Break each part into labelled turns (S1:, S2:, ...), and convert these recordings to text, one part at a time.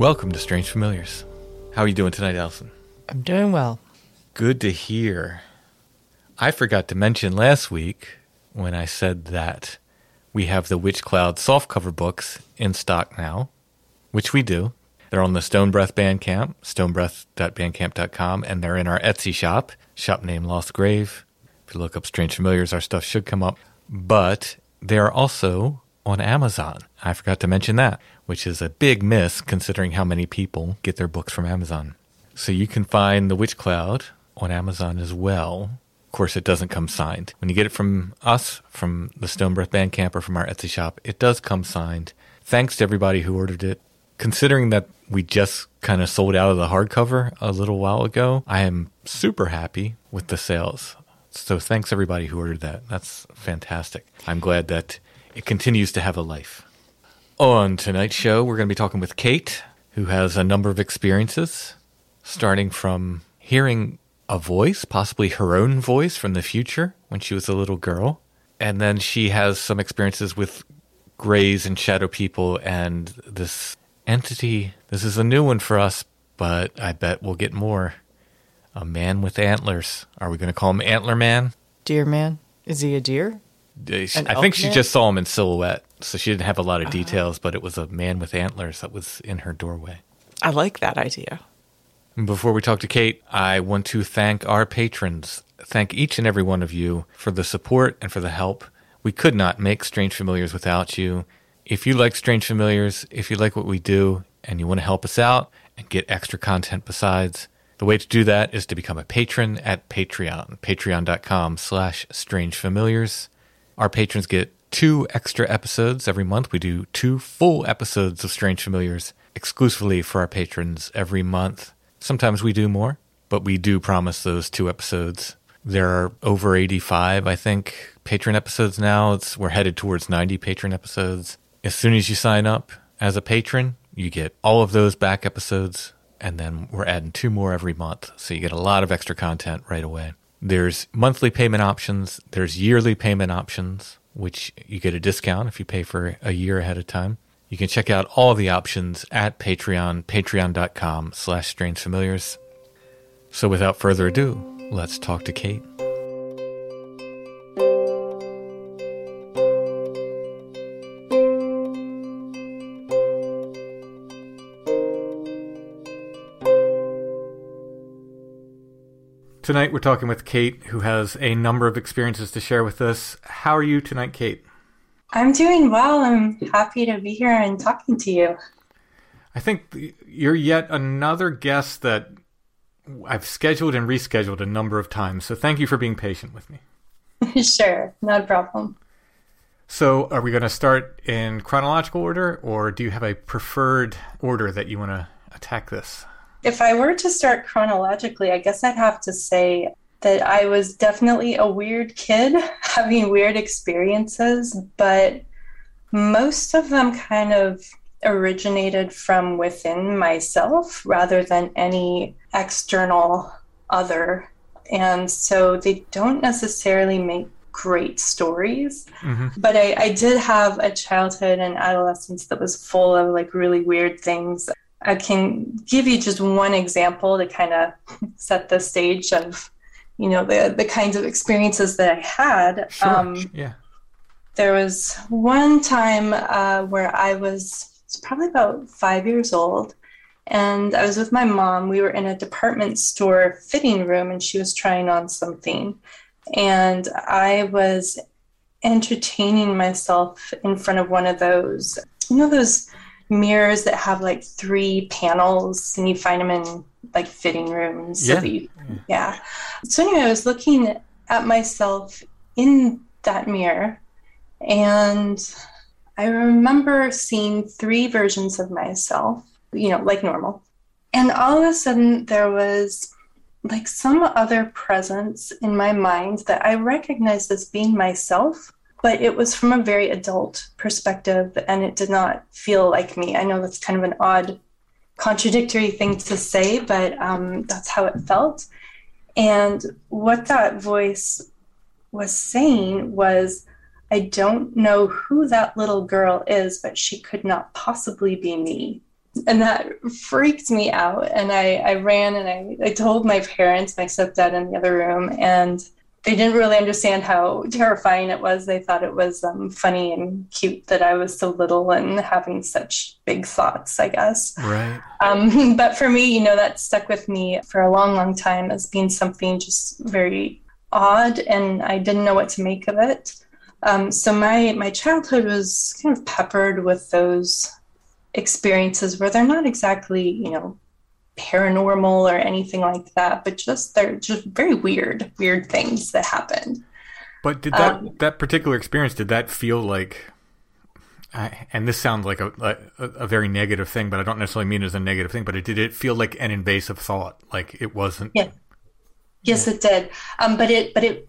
S1: Welcome to Strange Familiars. How are you doing tonight, Allison?
S2: I'm doing well.
S1: Good to hear. I forgot to mention last week when I said that we have the Witch Cloud softcover books in stock now, which we do. They're on the Stone Breath Bandcamp, stonebreath.bandcamp.com, and they're in our Etsy shop, shop name Lost Grave. If you look up Strange Familiars, our stuff should come up. But they are also on Amazon. I forgot to mention that, which is a big miss considering how many people get their books from Amazon. So you can find The Witch Cloud on Amazon as well. Of course, it doesn't come signed. When you get it from us, from the Stone Breath Bandcamp or from our Etsy shop, it does come signed. Thanks to everybody who ordered it. Considering that we just kind of sold out of the hardcover a little while ago, I am super happy with the sales. So thanks everybody who ordered that. That's fantastic. I'm glad that it continues to have a life. On tonight's show, we're going to be talking with Kate, who has a number of experiences, starting from hearing a voice, possibly her own voice from the future when she was a little girl. And then she has some experiences with grays and shadow people and this entity. This is a new one for us, but I bet we'll get more. A man with antlers. Are we going to call him Antler Man?
S2: Deer man? Is he a deer? An
S1: I think
S2: elk
S1: she
S2: man?
S1: just saw him in silhouette, so she didn't have a lot of ah. details, but it was a man with antlers that was in her doorway.
S2: I like that idea.
S1: Before we talk to Kate, I want to thank our patrons. Thank each and every one of you for the support and for the help. We could not make Strange Familiars without you. If you like Strange Familiars, if you like what we do, and you want to help us out and get extra content besides, the way to do that is to become a patron at Patreon, patreon.com slash strangefamiliars. Our patrons get two extra episodes every month. We do two full episodes of Strange Familiars exclusively for our patrons every month. Sometimes we do more, but we do promise those two episodes. There are over 85, I think, patron episodes now. It's, we're headed towards 90 patron episodes. As soon as you sign up as a patron, you get all of those back episodes, and then we're adding two more every month. So you get a lot of extra content right away. There's monthly payment options, there's yearly payment options, which you get a discount if you pay for a year ahead of time. You can check out all the options at Patreon, patreon.com slash strange familiars. So without further ado, let's talk to Kate. Tonight we're talking with Kate, who has a number of experiences to share with us. How are you tonight, Kate?
S3: I'm doing well. I'm happy to be here and talking to you.
S1: I think you're yet another guest that I've scheduled and rescheduled a number of times. So thank you for being patient with me.
S3: sure, not a problem.
S1: So, are we going to start in chronological order, or do you have a preferred order that you want to attack this?
S3: If I were to start chronologically, I guess I'd have to say that I was definitely a weird kid having weird experiences, but most of them kind of originated from within myself rather than any external other. And so they don't necessarily make great stories. Mm-hmm. But I, I did have a childhood and adolescence that was full of like really weird things. I can give you just one example to kind of set the stage of, you know, the the kinds of experiences that I had.
S1: Sure. Um, yeah.
S3: There was one time uh, where I was, was probably about five years old, and I was with my mom. We were in a department store fitting room, and she was trying on something, and I was entertaining myself in front of one of those, you know, those mirrors that have like three panels and you find them in like fitting rooms.
S1: Yeah. So you,
S3: yeah. So anyway, I was looking at myself in that mirror and I remember seeing three versions of myself, you know, like normal. And all of a sudden there was like some other presence in my mind that I recognized as being myself but it was from a very adult perspective and it did not feel like me. I know that's kind of an odd, contradictory thing to say, but um, that's how it felt. And what that voice was saying was, I don't know who that little girl is, but she could not possibly be me. And that freaked me out. And I, I ran and I, I told my parents, my stepdad in the other room, and they didn't really understand how terrifying it was. They thought it was um, funny and cute that I was so little and having such big thoughts, I guess.
S1: Right.
S3: Um, but for me, you know, that stuck with me for a long, long time as being something just very odd, and I didn't know what to make of it. Um, so my my childhood was kind of peppered with those experiences where they're not exactly, you know, paranormal or anything like that, but just they're just very weird, weird things that happen.
S1: But did that um, that particular experience did that feel like? and this sounds like a, a, a very negative thing, but I don't necessarily mean it as a negative thing. But it did it feel like an invasive thought, like it wasn't.
S3: Yeah. Yes, it did. Um, but it but it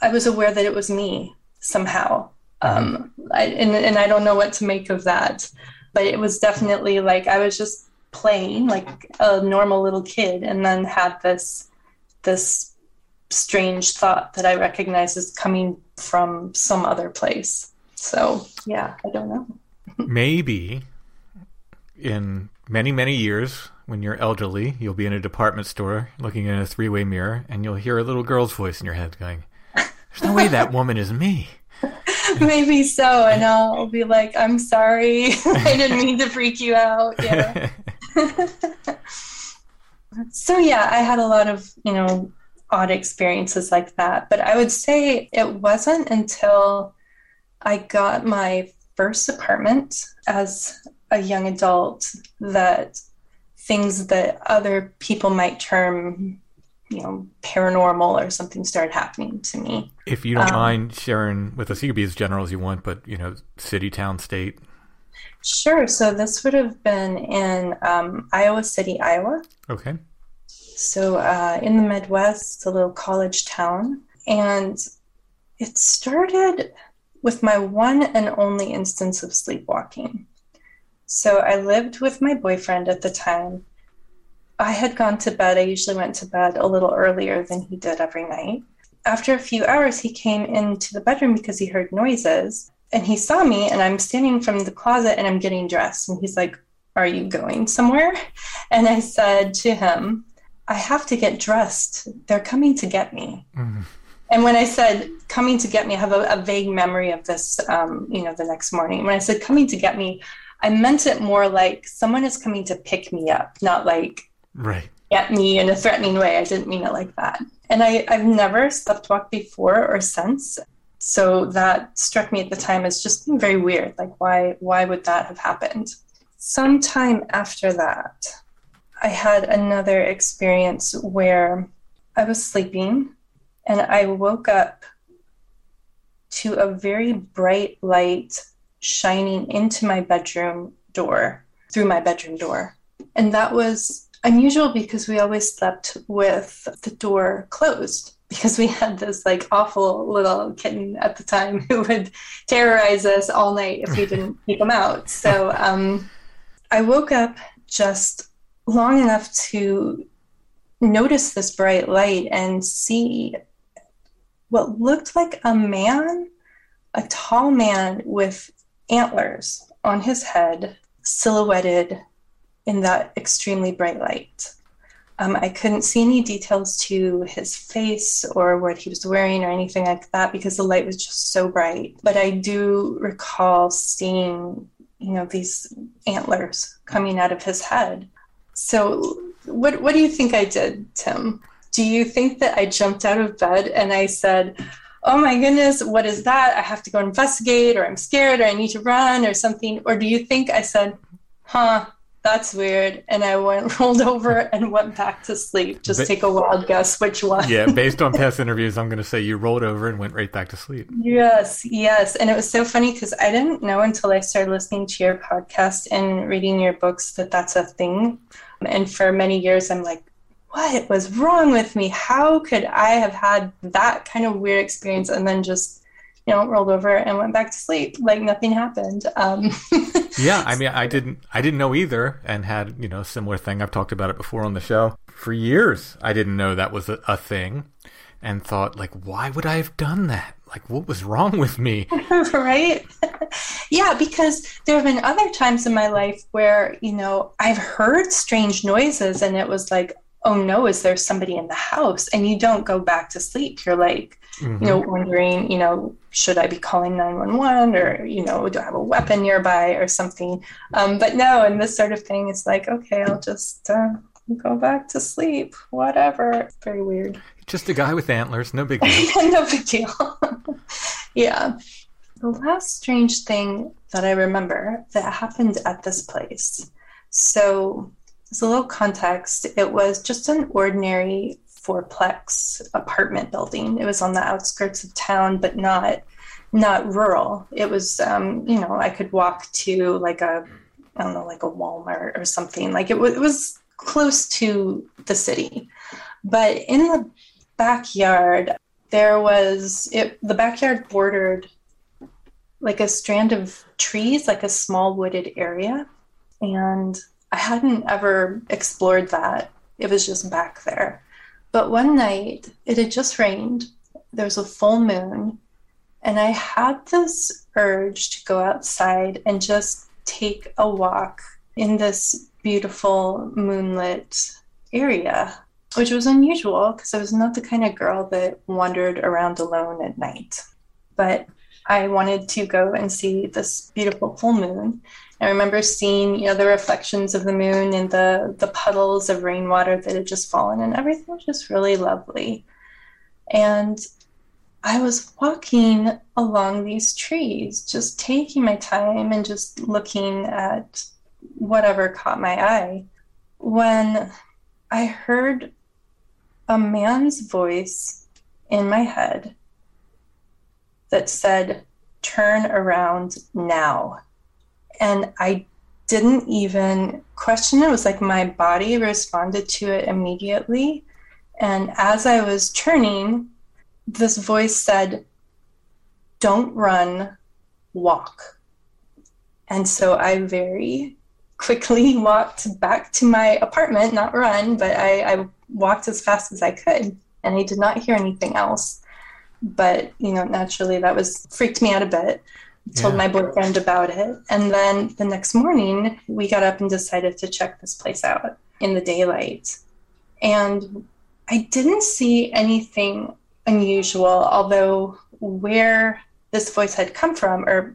S3: I was aware that it was me somehow. Mm-hmm. Um, I, and and I don't know what to make of that, but it was definitely like I was just playing like a normal little kid and then had this this strange thought that I recognize as coming from some other place. So yeah, I don't know.
S1: Maybe in many, many years when you're elderly, you'll be in a department store looking in a three way mirror and you'll hear a little girl's voice in your head going, There's no way that woman is me.
S3: Maybe so. And I'll be like, I'm sorry. I didn't mean to freak you out. Yeah. so yeah, I had a lot of, you know, odd experiences like that. But I would say it wasn't until I got my first apartment as a young adult that things that other people might term you know paranormal or something started happening to me
S1: if you don't um, mind sharing with us you could be as general as you want but you know city town state
S3: Sure. So this would have been in um, Iowa City, Iowa.
S1: Okay.
S3: So uh, in the Midwest, it's a little college town. And it started with my one and only instance of sleepwalking. So I lived with my boyfriend at the time. I had gone to bed. I usually went to bed a little earlier than he did every night. After a few hours, he came into the bedroom because he heard noises and he saw me and I'm standing from the closet and I'm getting dressed. And he's like, Are you going somewhere? And I said to him, I have to get dressed. They're coming to get me. Mm. And when I said coming to get me, I have a, a vague memory of this, um, you know, the next morning. When I said coming to get me, I meant it more like someone is coming to pick me up, not like
S1: right.
S3: get me in a threatening way. I didn't mean it like that. And I, I've never slept walk before or since. So that struck me at the time as just very weird. Like why why would that have happened? Sometime after that, I had another experience where I was sleeping and I woke up to a very bright light shining into my bedroom door through my bedroom door. And that was unusual because we always slept with the door closed because we had this like awful little kitten at the time who would terrorize us all night if we didn't keep him out. So um, I woke up just long enough to notice this bright light and see what looked like a man, a tall man with antlers on his head, silhouetted in that extremely bright light. Um, I couldn't see any details to his face or what he was wearing or anything like that because the light was just so bright. But I do recall seeing, you know, these antlers coming out of his head. So, what what do you think I did, Tim? Do you think that I jumped out of bed and I said, "Oh my goodness, what is that? I have to go investigate, or I'm scared, or I need to run, or something"? Or do you think I said, "Huh, that's weird. And I went rolled over and went back to sleep. Just but, take a wild guess which one.
S1: yeah, based on past interviews, I'm going to say you rolled over and went right back to sleep.
S3: Yes, yes. And it was so funny because I didn't know until I started listening to your podcast and reading your books that that's a thing. And for many years, I'm like, what was wrong with me? How could I have had that kind of weird experience and then just you know, rolled over and went back to sleep like nothing happened. Um,
S1: yeah, I mean, I didn't, I didn't know either, and had you know similar thing. I've talked about it before on the show for years. I didn't know that was a, a thing, and thought like, why would I have done that? Like, what was wrong with me?
S3: right? yeah, because there have been other times in my life where you know I've heard strange noises, and it was like, oh no, is there somebody in the house? And you don't go back to sleep. You're like, mm-hmm. you know, wondering, you know, should I be calling 911 or, you know, do I have a weapon nearby or something? Um, but no, and this sort of thing is like, okay, I'll just uh, go back to sleep, whatever. It's very weird.
S1: Just a guy with antlers, no big deal.
S3: no big deal. yeah. The last strange thing that I remember that happened at this place. So, as a little context, it was just an ordinary fourplex apartment building. It was on the outskirts of town, but not not rural. It was, um, you know, I could walk to like a, I don't know, like a Walmart or something. Like it, w- it was close to the city, but in the backyard there was it. The backyard bordered like a strand of trees, like a small wooded area, and I hadn't ever explored that. It was just back there. But one night, it had just rained, there was a full moon, and I had this urge to go outside and just take a walk in this beautiful moonlit area, which was unusual because I was not the kind of girl that wandered around alone at night. But I wanted to go and see this beautiful full moon. I remember seeing, you know, the reflections of the moon and the the puddles of rainwater that had just fallen, and everything was just really lovely. And I was walking along these trees, just taking my time and just looking at whatever caught my eye, when I heard a man's voice in my head that said, Turn around now and I didn't even question it. It was like my body responded to it immediately. And as I was turning, this voice said, Don't run, walk. And so I very quickly walked back to my apartment, not run, but I, I walked as fast as I could. And I did not hear anything else. But, you know, naturally that was freaked me out a bit. Told
S1: Yeah.
S3: my boyfriend about it. And then the next morning, we got up and decided to check this place out in the daylight. And I didn't see anything unusual, although where this voice had come from, or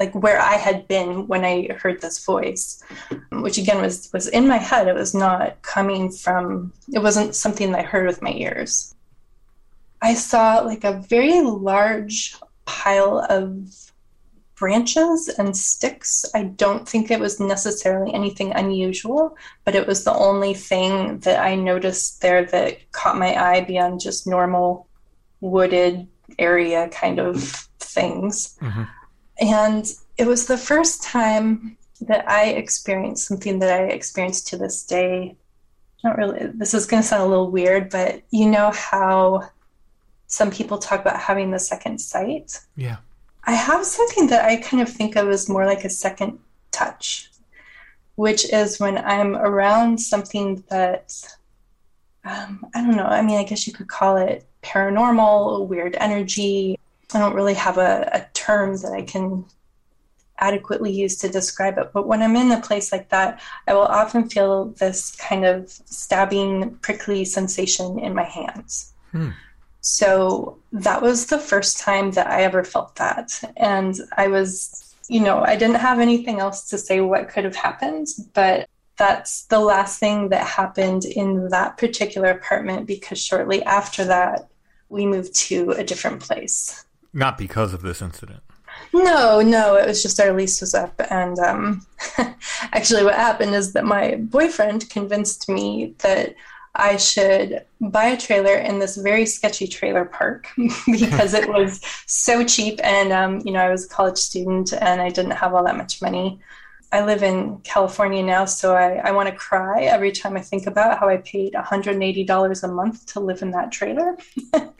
S3: like where I had been when I heard this voice, which again was was in my head. It was not coming from. It wasn't something that I heard with my ears. I saw like a very large pile of branches and sticks. I don't think it was necessarily anything unusual, but it was the only thing that I noticed there that caught my eye beyond just normal wooded area kind of things.
S1: Mhm.
S3: And it was the first time that I experienced something that I experienced to this day. Not really, this is going to sound a little weird, but you know how some people talk about having the second sight?
S1: Yeah.
S3: I have something that I kind of think of as more like a second touch, which is when I'm around something that, um, I don't know, I mean, I guess you could call it paranormal, weird energy. I don't really have a, a term that I can adequately use to describe it. But when I'm in a place like that, I will often feel this kind of stabbing, prickly sensation in my hands.
S1: Hmm.
S3: So that was the first time that I ever felt that. And I was, you know, I didn't have anything else to say what could have happened, but that's the last thing that happened in that particular apartment because shortly after that, we moved to a different place.
S1: Not because of this incident.
S3: No, no, it was just our lease was up. And um, actually, what happened is that my boyfriend convinced me that I should buy a trailer in this very sketchy trailer park because it was so cheap. And, um, you know, I was a college student and I didn't have all that much money. I live in California now, so I, I want to cry every time I think about how I paid $180 a month to live in that trailer. but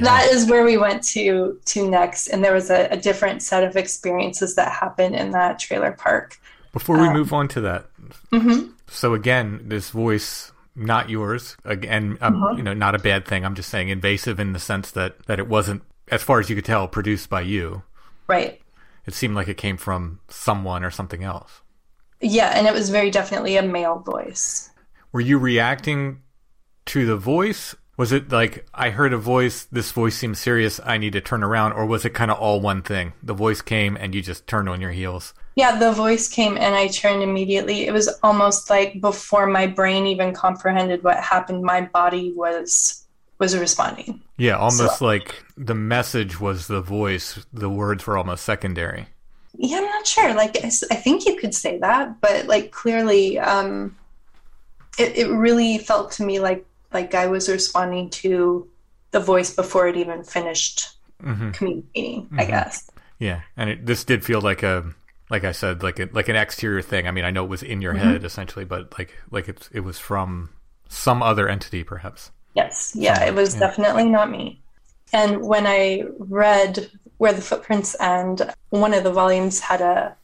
S3: that is where we went to to next, and there was a, a different set of experiences that happened in that trailer park.
S1: Before we
S3: Um,
S1: move on to that,
S3: hmm
S1: so again, this voice not yours again, um,
S3: Uh-huh.
S1: you know, not a bad thing. I'm just saying invasive in the sense that that it wasn't, as far as you could tell, produced by you.
S3: Right.
S1: It seemed like it came from someone or something else.
S3: Yeah, and it was very definitely a male voice.
S1: Were you reacting to the voice? Was it like I heard a voice, this voice seems serious, I need to turn around, or was it kind of all one thing? The voice came and you just turned on your heels.
S3: Yeah, the voice came and I turned immediately. It was almost like before my brain even comprehended what happened, my body was was responding.
S1: Yeah, almost like the message was the voice, the words were almost secondary.
S3: Yeah, I'm not sure. Like, I think you could say that, but like clearly, um, it, it really felt to me like like I was responding to the voice before it even finished
S1: hmm
S3: communicating. I
S1: Mhm.
S3: guess.
S1: Yeah, and it, this did feel like a, like I said, like a, like an exterior thing. I mean, I know it was in your
S3: Mhm.
S1: head essentially, but like like it it was from some other entity, perhaps.
S3: Yes, yeah,
S1: Somewhere,
S3: it was
S1: yeah.
S3: definitely not me. And when I read Where the Footprints End, one of the volumes had a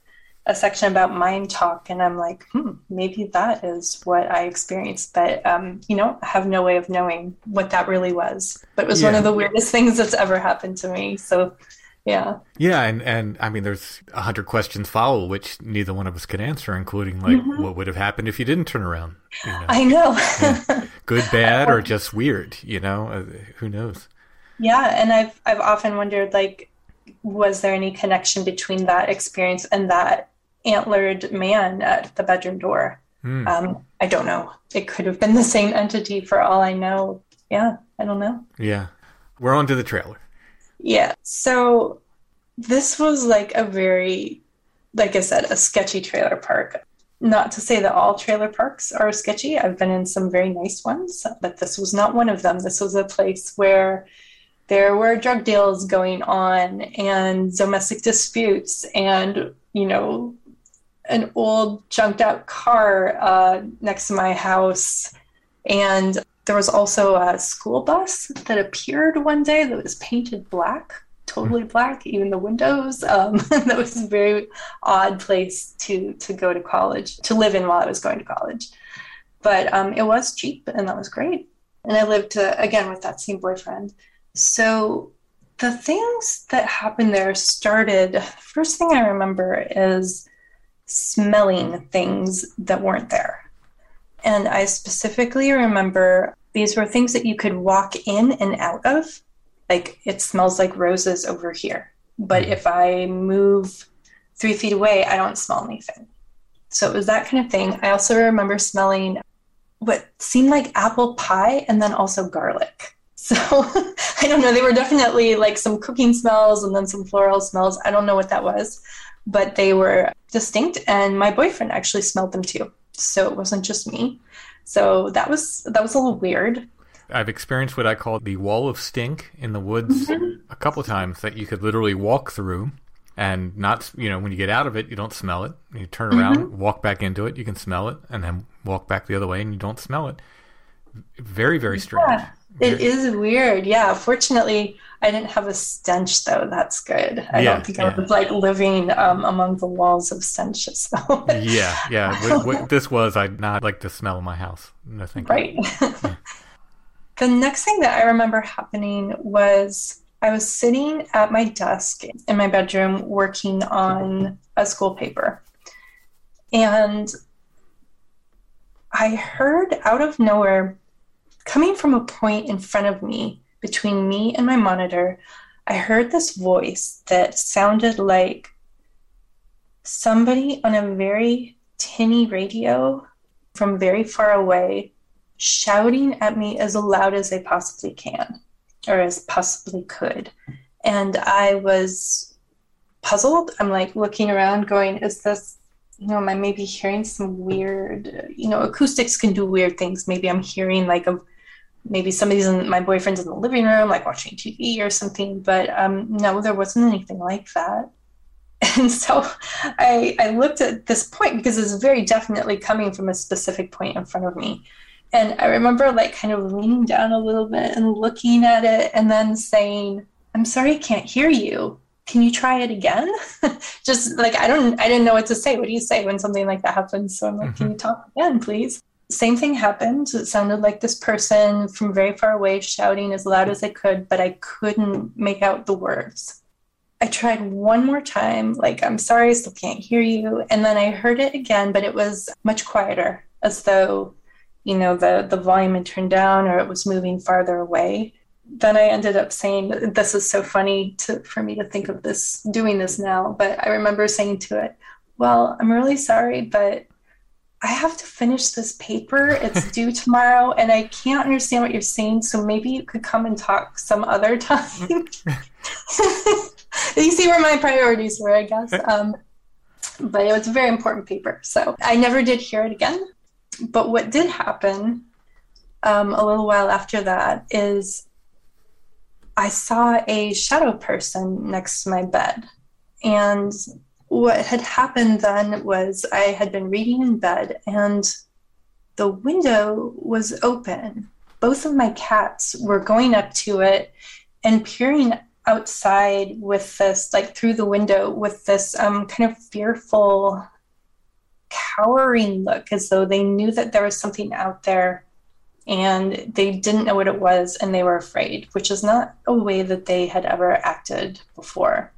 S3: a section about mind talk, and I'm like, hmm, maybe that is what I experienced. But um, you know, I have no way of knowing what that really was. But it was one of the weirdest things that's ever happened to me. So, yeah,
S1: Yeah, and and I mean, there's a hundred questions follow, which neither one of us could answer, including like
S3: Mhm.
S1: what would have happened if you didn't turn around. You know,
S3: I know.
S1: good, bad, or just weird. You know, uh, who knows?
S3: Yeah, and I've I've often wondered like was there any connection between that experience and that antlered man at the bedroom door?
S1: Hmm.
S3: Um, I don't know. It could have been the same entity for all I know. Yeah, I don't know.
S1: Yeah, we're on to the trailer.
S3: Yeah. So this was like a very like I said, a sketchy trailer park. Not to say that all trailer parks are sketchy. I've been in some very nice ones, but this was not one of them. This was a place where there were drug deals going on and domestic disputes and, you know, an old junked out car uh, next to my house. And there was also a school bus that appeared one day that was painted black. totally black, even the windows. Um, that was a very odd place to to go to college, to live in while I was going to college. But um, it was cheap, and that was great. And I lived uh, again with that same boyfriend. So the things that happened there started. First thing I remember is smelling things that weren't there. And I specifically remember these were things that you could walk in and out of. Like it smells like roses over here. But hmm. if I move three feet away, I don't smell anything. So it was that kind of thing. I also remember smelling what seemed like apple pie and then also garlic. So I don't know. They were definitely like some cooking smells and then some floral smells. I don't know what that was, but they were distinct. And my boyfriend actually smelled them too. So it wasn't just me. So that was that was a little weird.
S1: I've experienced what I call the wall of stink in the woods mm-hmm. a couple of times that you could literally walk through and not, you know, when you get out of it, you don't smell it. You turn mm-hmm. around, walk back into it, you can smell it, and then walk back the other way and you don't smell it. Very, very strange.
S3: Yeah, it is weird. Yeah. Fortunately, I didn't have a stench though. That's good. I
S1: Yeah,
S3: don't think
S1: yeah.
S3: I was like living um, among the walls of stenches though.
S1: Yeah, yeah. What, what this was, I'd not like the smell of my house. No, thank you.
S3: Right. the next thing that I remember happening was I was sitting at my desk in my bedroom working on a school paper. And I heard out of nowhere, coming from a point in front of me, between me and my monitor, I heard this voice that sounded like somebody on a very tinny radio from very far away shouting at me as loud as they possibly can or as possibly could. And I was puzzled. I'm like looking around, going, is this, you know, am I maybe hearing some weird, you know, acoustics can do weird things. Maybe I'm hearing like a, maybe somebody's in my boyfriend's in the living room, like watching TV or something. But um, no, there wasn't anything like that. And so I, I looked at this point because it's very definitely coming from a specific point in front of me. And I remember like kind of leaning down a little bit and looking at it and then saying, I'm sorry I can't hear you. Can you try it again? Just like I don't I didn't know what to say. What do you say when something like that happens? So I'm like, can you talk again, please? Same thing happened. It sounded like this person from very far away shouting as loud as I could, but I couldn't make out the words. I tried one more time, like, I'm sorry, I still can't hear you. And then I heard it again, but it was much quieter, as though, you know, the, the volume had turned down or it was moving farther away. Then I ended up saying, This is so funny to, for me to think of this, doing this now. But I remember saying to it, Well, I'm really sorry, but I have to finish this paper. It's due tomorrow, and I can't understand what you're saying. So maybe you could come and talk some other time. you see where my priorities were, I guess. Um, but it was a very important paper. So I never did hear it again. But what did happen um, a little while after that is I saw a shadow person next to my bed. And what had happened then was I had been reading in bed and the window was open. Both of my cats were going up to it and peering outside with this, like through the window, with this um, kind of fearful, cowering look, as though they knew that there was something out there and they didn't know what it was and they were afraid, which is not a way that they had ever acted before.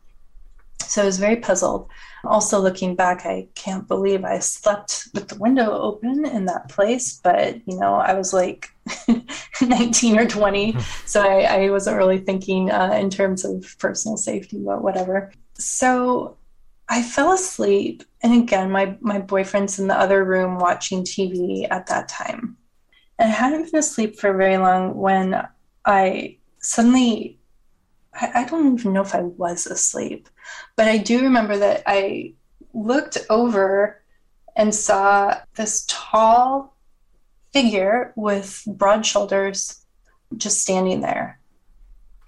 S3: So I was very puzzled. Also, looking back, I can't believe I slept with the window open in that place. But, you know, I was like 19 or 20. So I, I wasn't really thinking uh, in terms of personal safety, but whatever. So I fell asleep. And again, my, my boyfriend's in the other room watching TV at that time. And I hadn't been asleep for very long when I suddenly, I, I don't even know if I was asleep, but I do remember that I looked over and saw this tall figure with broad shoulders just standing there.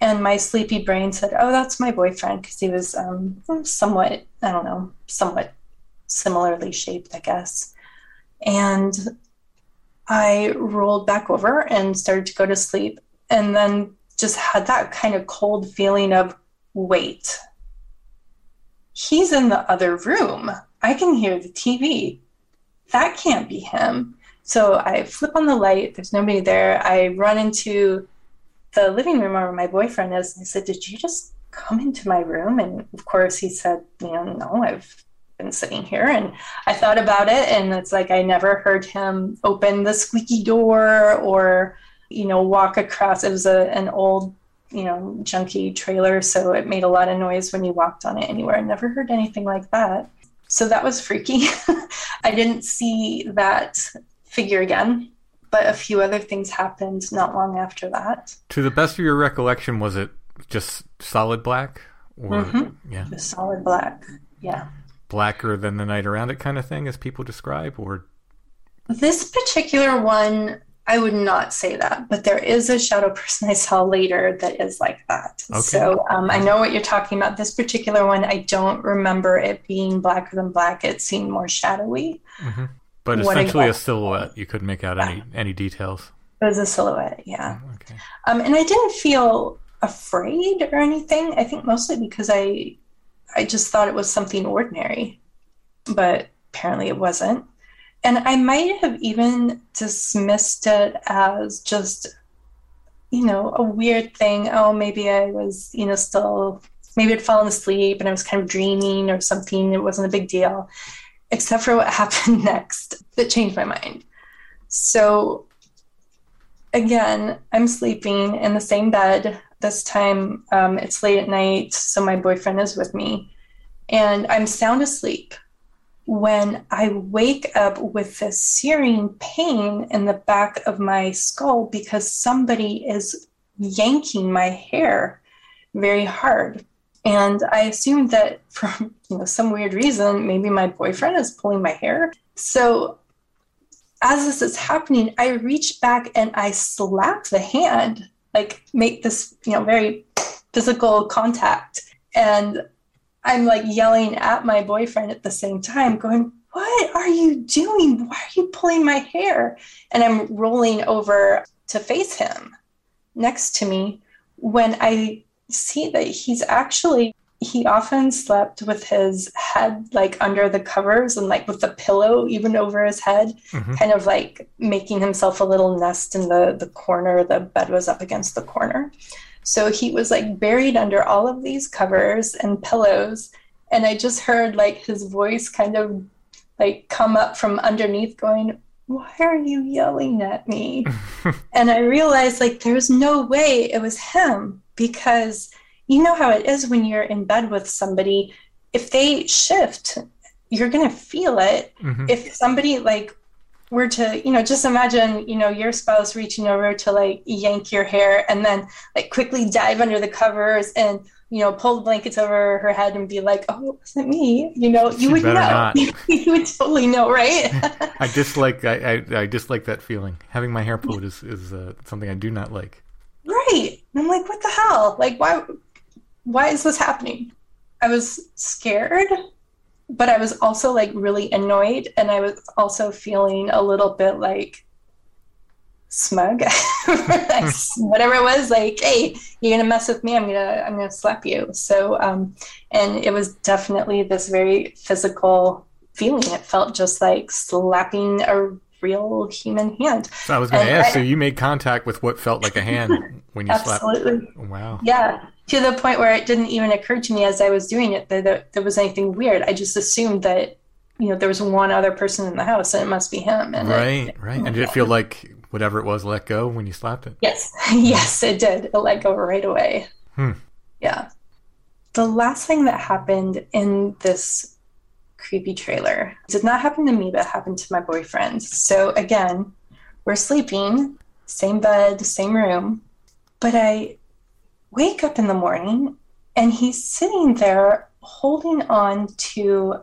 S3: And my sleepy brain said, Oh, that's my boyfriend, because he was um, somewhat, I don't know, somewhat similarly shaped, I guess. And I rolled back over and started to go to sleep, and then just had that kind of cold feeling of wait, he's in the other room. I can hear the TV. That can't be him. So I flip on the light. There's nobody there. I run into the living room where my boyfriend is. And I said, Did you just come into my room? And of course, he said, You know, no, I've been sitting here. And I thought about it. And it's like I never heard him open the squeaky door or, you know, walk across. It was a, an old you know, junky trailer, so it made a lot of noise when you walked on it anywhere. I never heard anything like that. So that was freaky. I didn't see that figure again, but a few other things happened not long after that.
S1: To the best of your recollection, was it just solid black? Or,
S3: mm-hmm. Yeah. Just solid black. Yeah.
S1: Blacker than the night around it kind of thing, as people describe? Or
S3: this particular one I would not say that, but there is a shadow person I saw later that is like that. Okay. So um, I know what you're talking about. This particular one, I don't remember it being blacker than black. It seemed more shadowy.
S1: Mm-hmm. But essentially a silhouette. You couldn't make out yeah. any any details.
S3: It was a silhouette, yeah. Oh, okay. Um, and I didn't feel afraid or anything. I think mostly because I I just thought it was something ordinary, but apparently it wasn't. And I might have even dismissed it as just, you know, a weird thing. Oh, maybe I was, you know, still, maybe I'd fallen asleep and I was kind of dreaming or something. It wasn't a big deal, except for what happened next that changed my mind. So, again, I'm sleeping in the same bed. This time um, it's late at night, so my boyfriend is with me, and I'm sound asleep when I wake up with this searing pain in the back of my skull because somebody is yanking my hair very hard. And I assumed that for you know, some weird reason, maybe my boyfriend is pulling my hair. So as this is happening, I reach back and I slap the hand, like make this, you know, very physical contact. And I'm like yelling at my boyfriend at the same time, going, What are you doing? Why are you pulling my hair? And I'm rolling over to face him next to me when I see that he's actually he often slept with his head like under the covers and like with the pillow even over his head mm-hmm. kind of like making himself a little nest in the the corner the bed was up against the corner so he was like buried under all of these covers and pillows. And I just heard like his voice kind of like come up from underneath going, Why are you yelling at me? and I realized like there's no way it was him because you know how it is when you're in bed with somebody, if they shift, you're going to feel it. Mm-hmm. If somebody like were to you know just imagine you know your spouse reaching over to like yank your hair and then like quickly dive under the covers and you know pull the blankets over her head and be like oh it wasn't me? You know you she would know. you would totally know right?
S1: I dislike I, I, I dislike that feeling. Having my hair pulled is is uh, something i do not like.
S3: Right. And i'm like what the hell? Like why why is this happening? I was scared but I was also like really annoyed and I was also feeling a little bit like smug. Whatever it was like hey you're gonna mess with me i'm gonna i'm gonna slap you. So um and it was definitely this very physical feeling. It felt just like slapping a real human hand
S1: so i was gonna ask I, so you made contact with what felt like a hand when you
S3: absolutely.
S1: slapped Absolutely. wow
S3: yeah to the point where it didn't even occur to me as I was doing it that, that there was anything weird. I just assumed that you know there was one other person in the house and it must be him. And
S1: right, right. And did it feel like whatever it was let go when you slapped it?
S3: Yes, yes, it did. It let go right away. Hmm. Yeah. The last thing that happened in this creepy trailer It did not happen to me, but happened to my boyfriend. So again, we're sleeping, same bed, same room, but I wake up in the morning and he's sitting there holding on to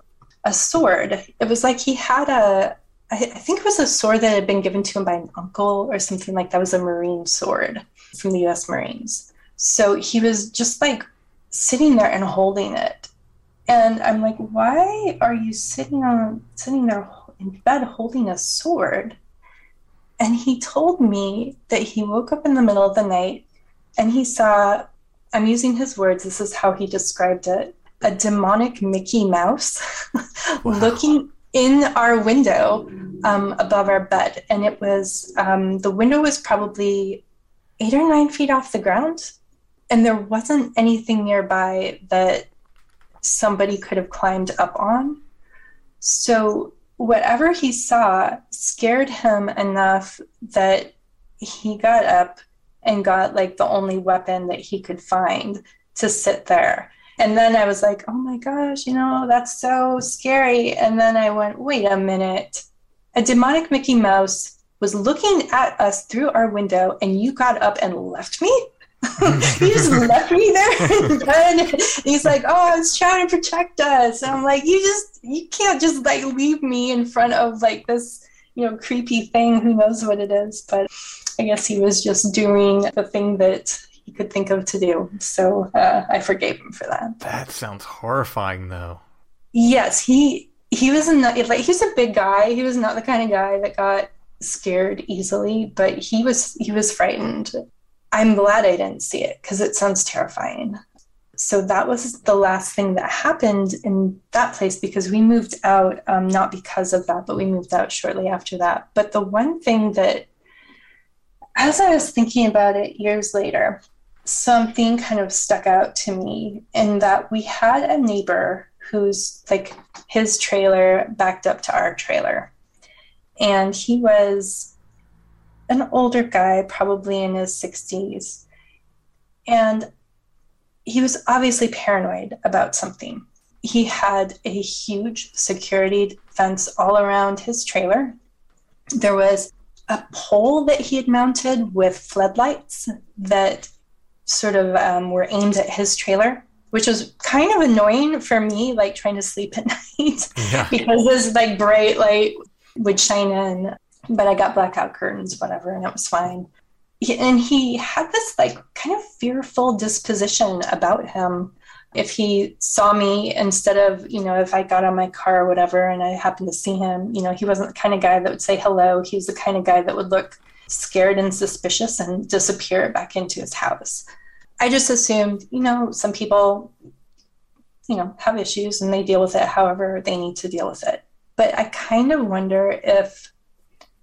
S3: a sword. It was like he had a, I think it was a sword that had been given to him by an uncle or something like that. It was a Marine sword from the US Marines. So he was just like sitting there and holding it. And I'm like, why are you sitting on sitting there in bed holding a sword? And he told me that he woke up in the middle of the night and he saw I'm using his words. This is how he described it a demonic Mickey Mouse wow. looking in our window um, above our bed. And it was, um, the window was probably eight or nine feet off the ground. And there wasn't anything nearby that somebody could have climbed up on. So whatever he saw scared him enough that he got up and got like the only weapon that he could find to sit there. And then I was like, oh my gosh, you know, that's so scary. And then I went, wait a minute. A demonic Mickey Mouse was looking at us through our window, and you got up and left me? he just left me there and then he's like oh i was trying to protect us. And i'm like you just you can't just like leave me in front of like this you know creepy thing. Who knows what it is? But i guess he was just doing the thing that he could think of to do. So uh, i forgave him for that.
S1: That sounds horrifying though.
S3: Yes he he was not like he was a big guy. He was not the kind of guy that got scared easily but he was he was frightened I'm glad I didn't see it because it sounds terrifying. So that was the last thing that happened in that place because we moved out, um, not because of that, but we moved out shortly after that. But the one thing that, as I was thinking about it years later, something kind of stuck out to me in that we had a neighbor who's like his trailer backed up to our trailer. And he was an older guy, probably in his 60s. And he was obviously paranoid about something. He had a huge security fence all around his trailer. There was a pole that he had mounted with floodlights that sort of um, were aimed at his trailer, which was kind of annoying for me, like trying to sleep at night yeah. because this like bright light would shine in but I got blackout curtains, whatever, and it was fine. And he had this like kind of fearful disposition about him. If he saw me instead of, you know, if I got on my car or whatever and I happened to see him, you know, he wasn't the kind of guy that would say hello. He was the kind of guy that would look scared and suspicious and disappear back into his house. I just assumed, you know, some people, you know, have issues and they deal with it however they need to deal with it. But I kind of wonder if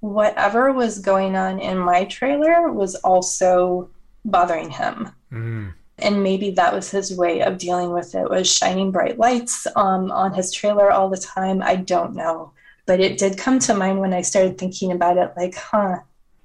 S3: whatever was going on in my trailer was also bothering him. Mm. And maybe that was his way of dealing with it was shining bright lights um, on his trailer all the time. I don't know. But it did come to mind when I started thinking about it like, huh,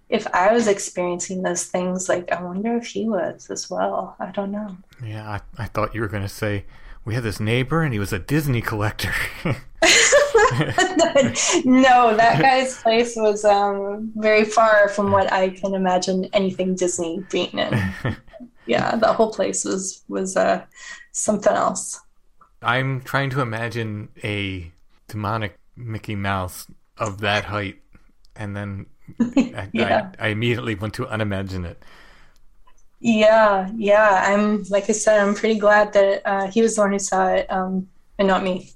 S3: if I was experiencing those things, like, I wonder if he was as well. I don't know.
S1: Yeah, I, I thought you were going to say, we had this neighbor and he was a Disney collector.
S3: no, that guy's place was um, very far from what I can imagine anything Disney being in. yeah, the whole place was was uh, something else.
S1: I'm trying to imagine a demonic Mickey Mouse of that height, and then I, yeah. I, I immediately want to unimagine it.
S3: Yeah, yeah. I'm like I said, I'm pretty glad that uh, he was the one who saw it, um, and not me.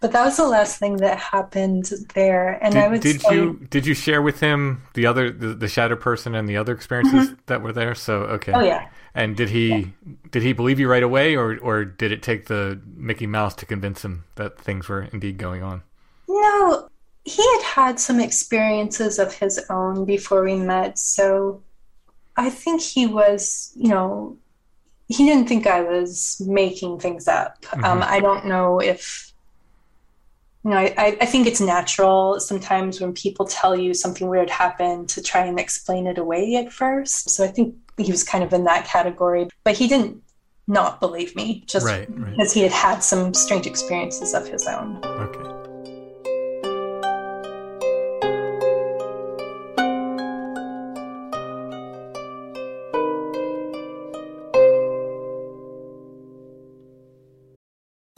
S3: But that was the last thing that happened there. And
S1: did,
S3: I would
S1: did
S3: say,
S1: you did you share with him the other the, the shadow person and the other experiences mm-hmm. that were there? So okay.
S3: Oh yeah.
S1: And did he yeah. did he believe you right away, or or did it take the Mickey Mouse to convince him that things were indeed going on?
S3: No, he had had some experiences of his own before we met, so I think he was, you know, he didn't think I was making things up. Mm-hmm. Um, I don't know if, you know, I, I think it's natural sometimes when people tell you something weird happened to try and explain it away at first. So I think he was kind of in that category, but he didn't not believe me just right, right. because he had had some strange experiences of his own.
S1: Okay.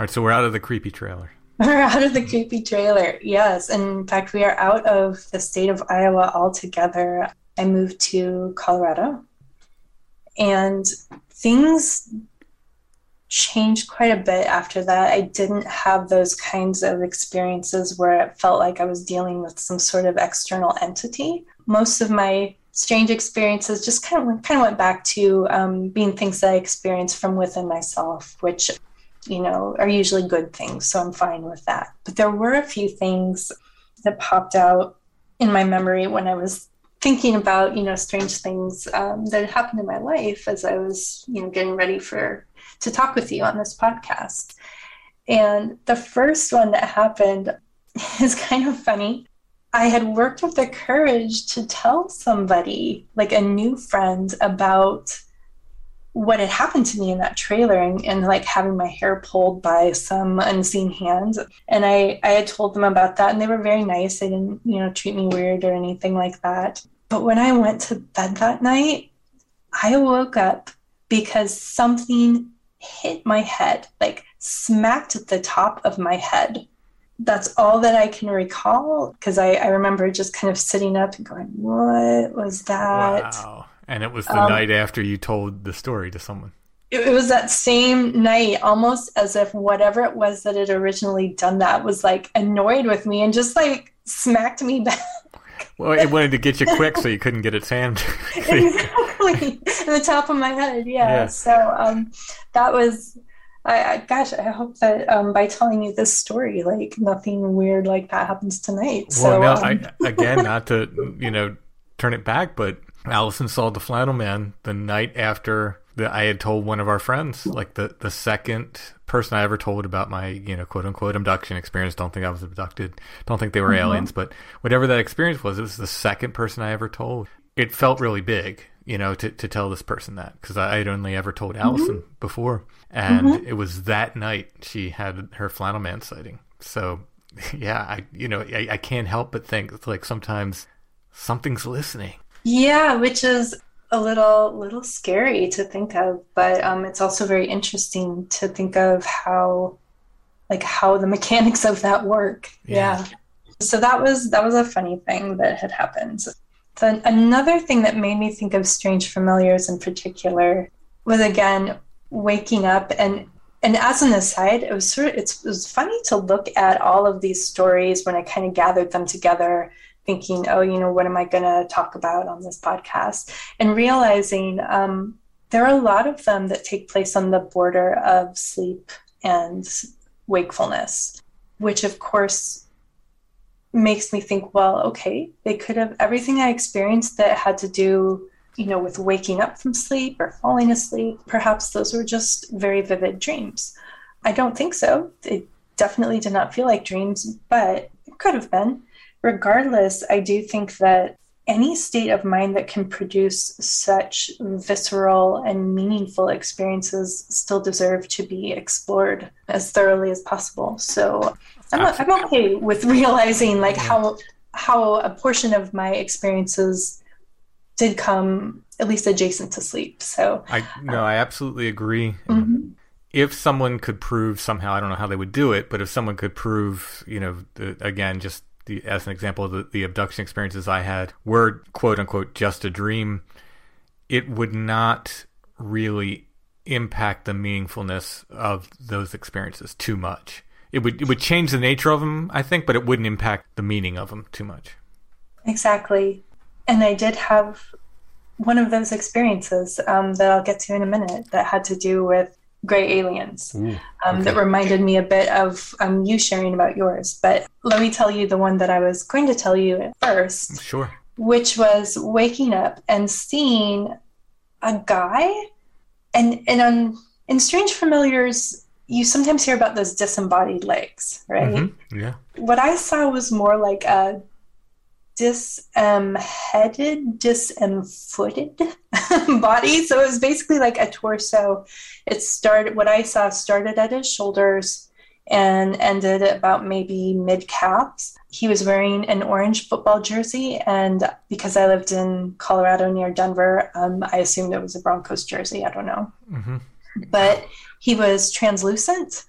S1: All right, so we're out of the creepy trailer.
S3: We're out of the creepy trailer, yes. And in fact, we are out of the state of Iowa altogether. I moved to Colorado and things changed quite a bit after that. I didn't have those kinds of experiences where it felt like I was dealing with some sort of external entity. Most of my strange experiences just kind of kind of went back to um, being things that I experienced from within myself, which you know, are usually good things. So I'm fine with that. But there were a few things that popped out in my memory when I was thinking about, you know, strange things um, that had happened in my life as I was, you know, getting ready for to talk with you on this podcast. And the first one that happened is kind of funny. I had worked with the courage to tell somebody, like a new friend, about what had happened to me in that trailer and, and, like having my hair pulled by some unseen hands. And I, I had told them about that and they were very nice. They didn't you know treat me weird or anything like that. But when i went to bed that night i woke up because something hit my head like smacked at the top of my head. That's all that i can recall because I, I remember just kind of sitting up and going what was that?
S1: Wow. And it was the
S3: Um,
S1: night after you told the story to someone.
S3: it, it was that same night almost as if whatever it was that had originally done that was like annoyed with me and just like smacked me back
S1: Well, it wanted to get you quick so you couldn't get its hand.
S3: exactly in the top of my head yeah,
S1: Yeah.
S3: so um that was I, I gosh i hope that um by telling you this story like nothing weird like that happens tonight so
S1: well,
S3: um,
S1: I, again, not to, you know, turn it back, but Allison saw the flannel man the night after that I had told one of our friends, like the, the second person I ever told about my, you know, quote unquote abduction experience. Don't think I was abducted. Don't think they were mm-hmm. aliens, but whatever that experience was, it was the second person I ever told. It felt really big, you know, to, to tell this person that because I had only ever told mm-hmm. Allison before. And mm-hmm. it was that night she had her flannel man sighting. So, yeah, I, you know, I, I can't help but think it's like sometimes something's listening.
S3: Yeah, which is a little little scary to think of, but um, it's also very interesting to think of how like how the mechanics of that work.
S1: Yeah.
S3: Yeah. So that was that was a funny thing that had happened. Then another thing that made me think of strange familiars in particular was again waking up and and as an aside, it was sort of it's, it was funny to look at all of these stories when I kind of gathered them together thinking, oh, you know, what am I going to talk about on this podcast? And realizing um, there are a lot of them that take place on the border of sleep and wakefulness, which of course makes me think, well, okay, they could have everything I experienced that had to do, you know, with waking up from sleep or falling asleep. Perhaps those were just very vivid dreams. I don't think so. It definitely did not feel like dreams, but it could have been regardless, I do think that any state of mind that can produce such visceral and meaningful experiences still deserve to be explored as thoroughly as possible. So I'm, I'm okay with realizing like how how a portion of my experiences did come at least adjacent to sleep. So
S1: I no, I absolutely agree.
S3: mhm.
S1: If someone could prove somehow, I don't know how they would do it, but if someone could prove, you know, again, just the, as an example, the, the abduction experiences I had were quote unquote just a dream, it would not really impact the meaningfulness of those experiences too much. It would it would change the nature of them, I think, but it wouldn't impact the meaning of them too much.
S3: Exactly. And I did have one of those experiences um, that I'll get to in a minute that had to do with gray aliens. um, That reminded me a bit of um, you sharing about yours. But let me tell you the one that I was going to tell you at first,
S1: Sure.
S3: which was waking up and seeing a guy. And, and um, in Strange Familiars, you sometimes hear about those disembodied legs, right?
S1: Mhm. Yeah.
S3: what I saw was more like a disem-headed, disem-footed body. So it was basically like a torso. It started, what I saw started at his shoulders and ended about maybe mid calves. He was wearing an orange football jersey, and because I lived in Colorado near Denver, um, I assumed it was a Broncos jersey. I don't know. Mm-hmm. But he was translucent,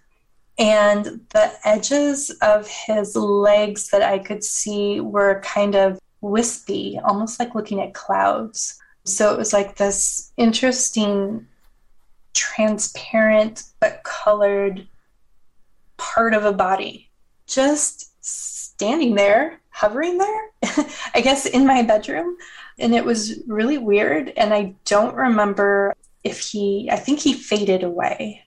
S3: and the edges of his legs that I could see were kind of wispy, almost like looking at clouds. So it was like this interesting, transparent but colored part of a body just standing there, hovering there, I guess in my bedroom. And it was really weird. And I don't remember if he, I think he faded away,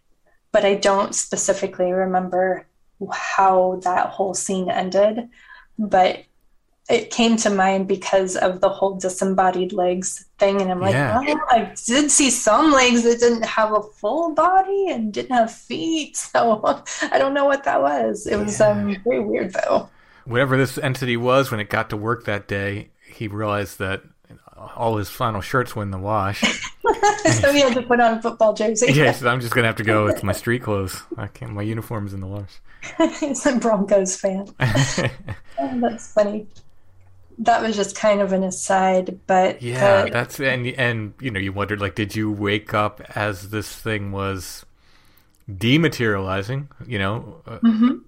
S3: but I don't specifically remember how that whole scene ended. But it came to mind because of the whole disembodied legs thing and i'm like yeah. oh i did see some legs that didn't have a full body and didn't have feet so i don't know what that was it was um, very weird though
S1: whatever this entity was when it got to work that day he realized that all his flannel shirts went in the wash
S3: so he had to put on a football jersey.
S1: Yes i'm just gonna have to go with my street clothes. I can't my uniform's in the wash
S3: he's a broncos fan. Oh, that's funny. That was just kind of an aside, but
S1: yeah, that's and and you know you wondered like, did you wake up as this thing was dematerializing, you know, uh, mm-hmm.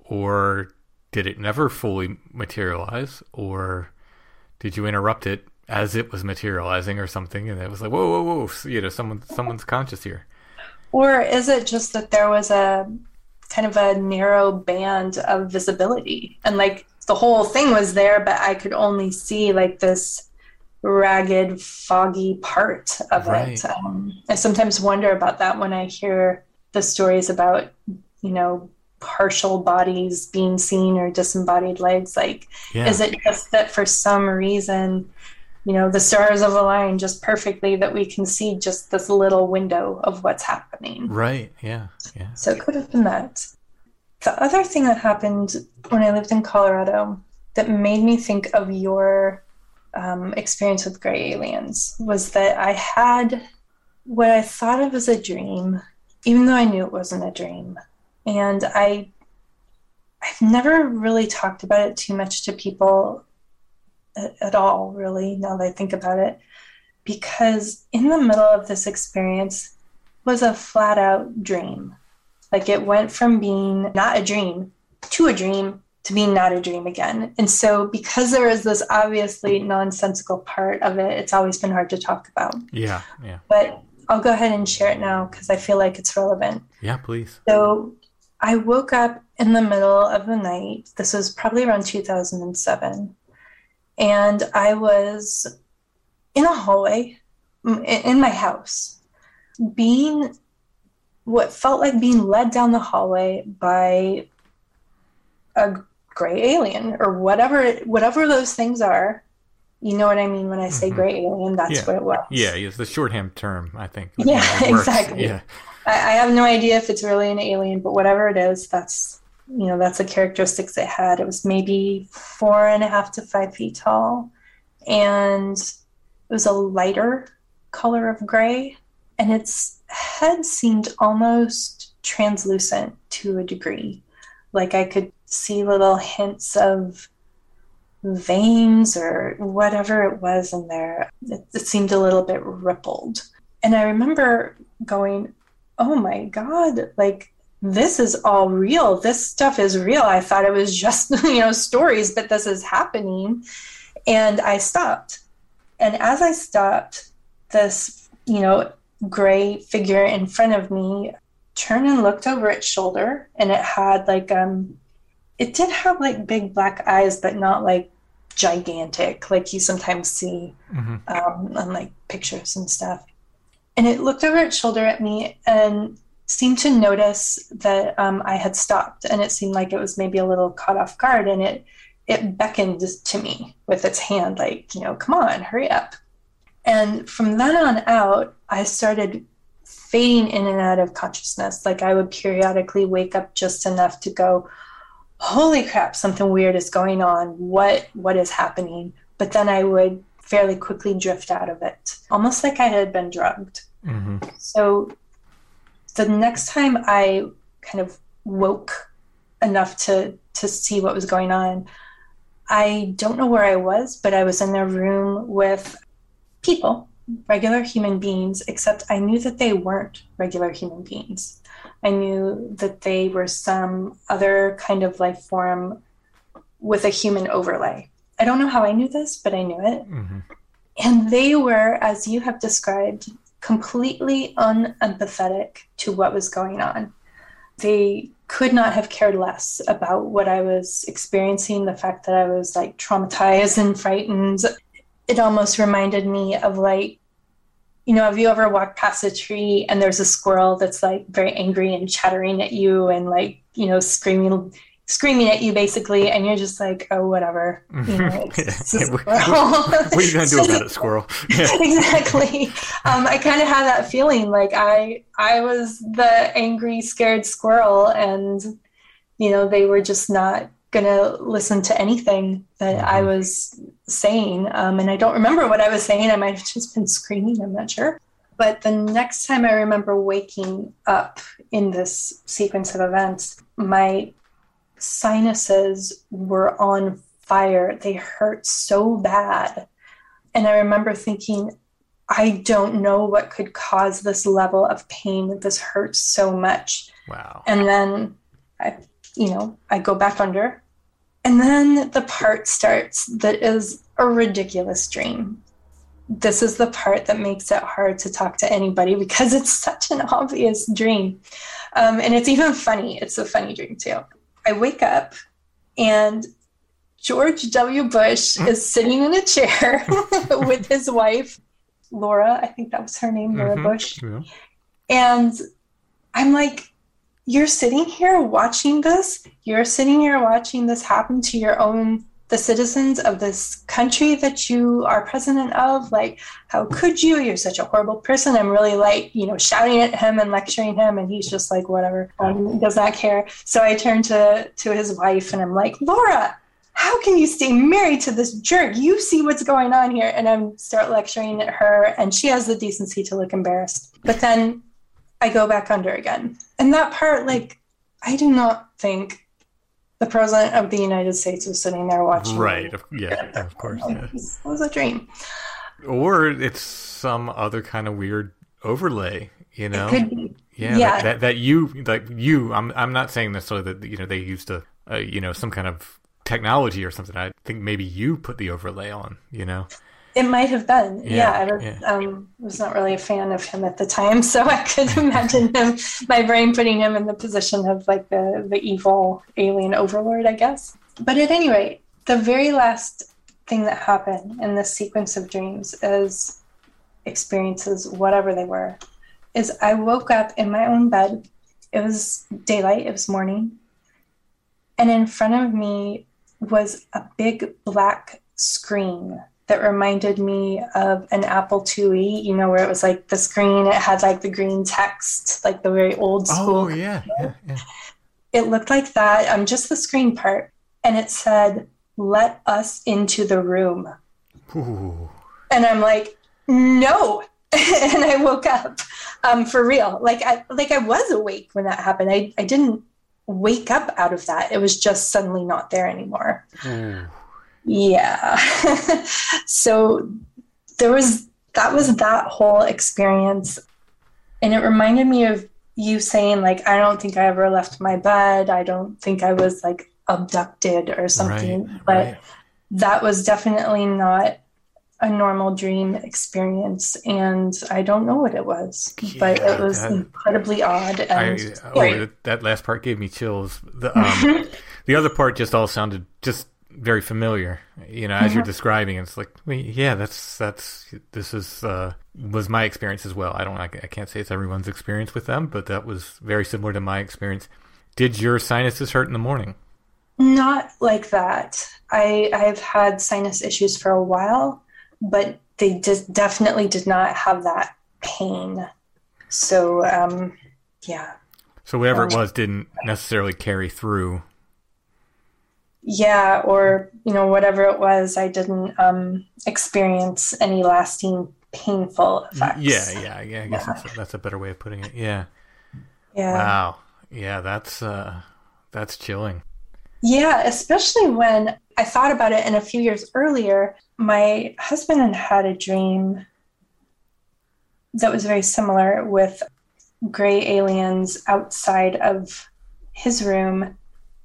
S1: or did it never fully materialize, or did you interrupt it as it was materializing or something, and it was like, whoa, whoa, whoa, so, you know, someone someone's conscious here,
S3: or is it just that there was a kind of a narrow band of visibility and like the whole thing was there, but I could only see like this ragged, foggy part of right. it. Um, I sometimes wonder about that when I hear the stories about, you know, partial bodies being seen or disembodied legs. Like, yeah. is it just that for some reason, you know, the stars have aligned just perfectly that we can see just this little window of what's happening?
S1: Right. Yeah. Yeah.
S3: So it could have been that. The other thing that happened when I lived in Colorado that made me think of your um, experience with gray aliens was that I had what I thought of as a dream, even though I knew it wasn't a dream. And I I've never really talked about it too much to people at, at all, really, now that I think about it, because in the middle of this experience was a flat out dream. Like it went from being not a dream to a dream to being not a dream again. And so, because there is this obviously nonsensical part of it, it's always been hard to talk about.
S1: Yeah, yeah.
S3: But I'll go ahead and share it now because I feel like it's relevant.
S1: Yeah, please.
S3: So, I woke up in the middle of the night. This was probably around 2007. And I was in a hallway in my house, being what felt like being led down the hallway by a gray alien or whatever whatever those things are. You know what I mean when I say mm-hmm. gray alien? That's
S1: yeah.
S3: what it was.
S1: Yeah, it's the shorthand term, I think.
S3: Yeah, exactly. Yeah. I, I have no idea if it's really an alien, but whatever it is, that's you know that's the characteristics it had. It was maybe four and a half to five feet tall, and it was a lighter color of gray, and its head seemed almost translucent to a degree. Like I could see little hints of veins or whatever it was in there. It, it, seemed a little bit rippled. And I remember going, oh my God, like this is all real. This stuff is real. I thought it was just, you know, stories, but this is happening. And I stopped. And as I stopped, this, you know, gray figure in front of me turned and looked over its shoulder and it had like um it did have like big black eyes but not like gigantic like you sometimes see mm-hmm. um, on like pictures and stuff and it looked over its shoulder at me and seemed to notice that um, i had stopped and it seemed like it was maybe a little caught off guard and it it beckoned to me with its hand like you know come on hurry up and from then on out, I started fading in and out of consciousness. Like I would periodically wake up just enough to go, holy crap, something weird is going on. What what is happening? But then I would fairly quickly drift out of it, almost like I had been drugged.
S1: hmm
S3: So the next time I kind of woke enough to to see what was going on, I don't know where I was, but I was in a room with people, regular human beings, except I knew that they weren't regular human beings. I knew that they were some other kind of life form with a human overlay. I don't know how I knew this, but I knew it.
S1: hmm
S3: And they were, as you have described, completely unempathetic to what was going on. They could not have cared less about what I was experiencing, the fact that I was like traumatized and frightened. It almost reminded me of like, you know, have you ever walked past a tree and there's a squirrel that's like very angry and chattering at you and like, you know, screaming screaming at you basically and you're just like, oh whatever. You know, it's, it's
S1: what- are you gonna do about it, squirrel? Yeah.
S3: exactly. Um, I kind of had that feeling like I I was the angry, scared squirrel, and you know they were just not gonna listen to anything that I was saying. Um, and I don't remember what I was saying. I might have just been screaming. I'm not sure. But the next time I remember waking up in this sequence of events, my sinuses were on fire. They hurt so bad. And I remember thinking, I don't know what could cause this level of pain. This hurts so much.
S1: Wow.
S3: And then I, you know, I go back under. And then the part starts that is a ridiculous dream. This is the part that makes it hard to talk to anybody because it's such an obvious dream. Um, and it's even funny. It's a funny dream, too. I wake up and George W. Bush is sitting in a chair with his wife, Laura. I think that was her name, Laura
S1: Mhm.
S3: Bush.
S1: Yeah.
S3: And I'm like, you're sitting here watching this. You're sitting here watching this happen to your own, the citizens of this country that you are president of. Like, how could you? You're such a horrible person. I'm really like, you know, shouting at him and lecturing him, and he's just like, whatever, um, does not care. So I turn to to his wife and I'm like, Laura, how can you stay married to this jerk? You see what's going on here. And I'm start lecturing at her, and she has the decency to look embarrassed. But then I go back under again. And that part, like, I do not think the president of the United States was sitting there watching.
S1: Right. Yeah. Of course. Yeah.
S3: It was a dream.
S1: Or it's some other kind of weird overlay. You know.
S3: Could be.
S1: Yeah,
S3: Yeah.
S1: That, that that you like you. I'm I'm not saying necessarily that you know they used a, a you know some kind of technology or something. I think maybe you put the overlay on. You know.
S3: It might have been.
S1: Yeah,
S3: Yeah, I was,
S1: yeah.
S3: um, was not really a fan of him at the time, so I could imagine him, my brain putting him in the position of like the the evil alien overlord, I guess. But at any rate, the very last thing that happened in this sequence of dreams is experiences, whatever they were, is I woke up in my own bed. It was daylight. It was morning, and in front of me was a big black screen that reminded me of an Apple IIe, you know, where it was like the screen, it had like the green text, like the very old school.
S1: Oh yeah, yeah, yeah.
S3: It looked like that, um, just the screen part. And it said, let us into the room.
S1: Ooh.
S3: And I'm like, no. and I woke up um, for real. Like I, like I was awake when that happened. I, I didn't wake up out of that. It was just suddenly not there anymore.
S1: Ooh.
S3: Yeah. so there was that was that whole experience. And it reminded me of you saying like I don't think I ever left my bed. I don't think I was like abducted or something.
S1: Right,
S3: but
S1: right.
S3: that was definitely not a normal dream experience and I don't know what it was. but it was
S1: that-
S3: incredibly odd
S1: I,
S3: and
S1: oh, that- that last part gave me chills. The um, the other part just all sounded just very familiar. You know, as you're describing, it's like, wait, yeah, that's that's this is uh, was my experience as well. I don't, I, I can't say it's everyone's experience with them, but that was very similar to my experience. Did your sinuses hurt in the morning?
S3: Not like that. I I've had sinus issues for a while, but they just definitely did not have that pain. So um, yeah,
S1: So whatever it was didn't necessarily carry through.
S3: Yeah, or you know whatever it was, I didn't um, experience any lasting painful effects.
S1: Yeah, yeah, yeah. I guess That's, a, that's a better way of putting it. Yeah.
S3: Yeah.
S1: Wow. Yeah, that's uh, that's chilling.
S3: Yeah, especially when I thought about it and a few years earlier, my husband had a dream that was very similar with gray aliens outside of his room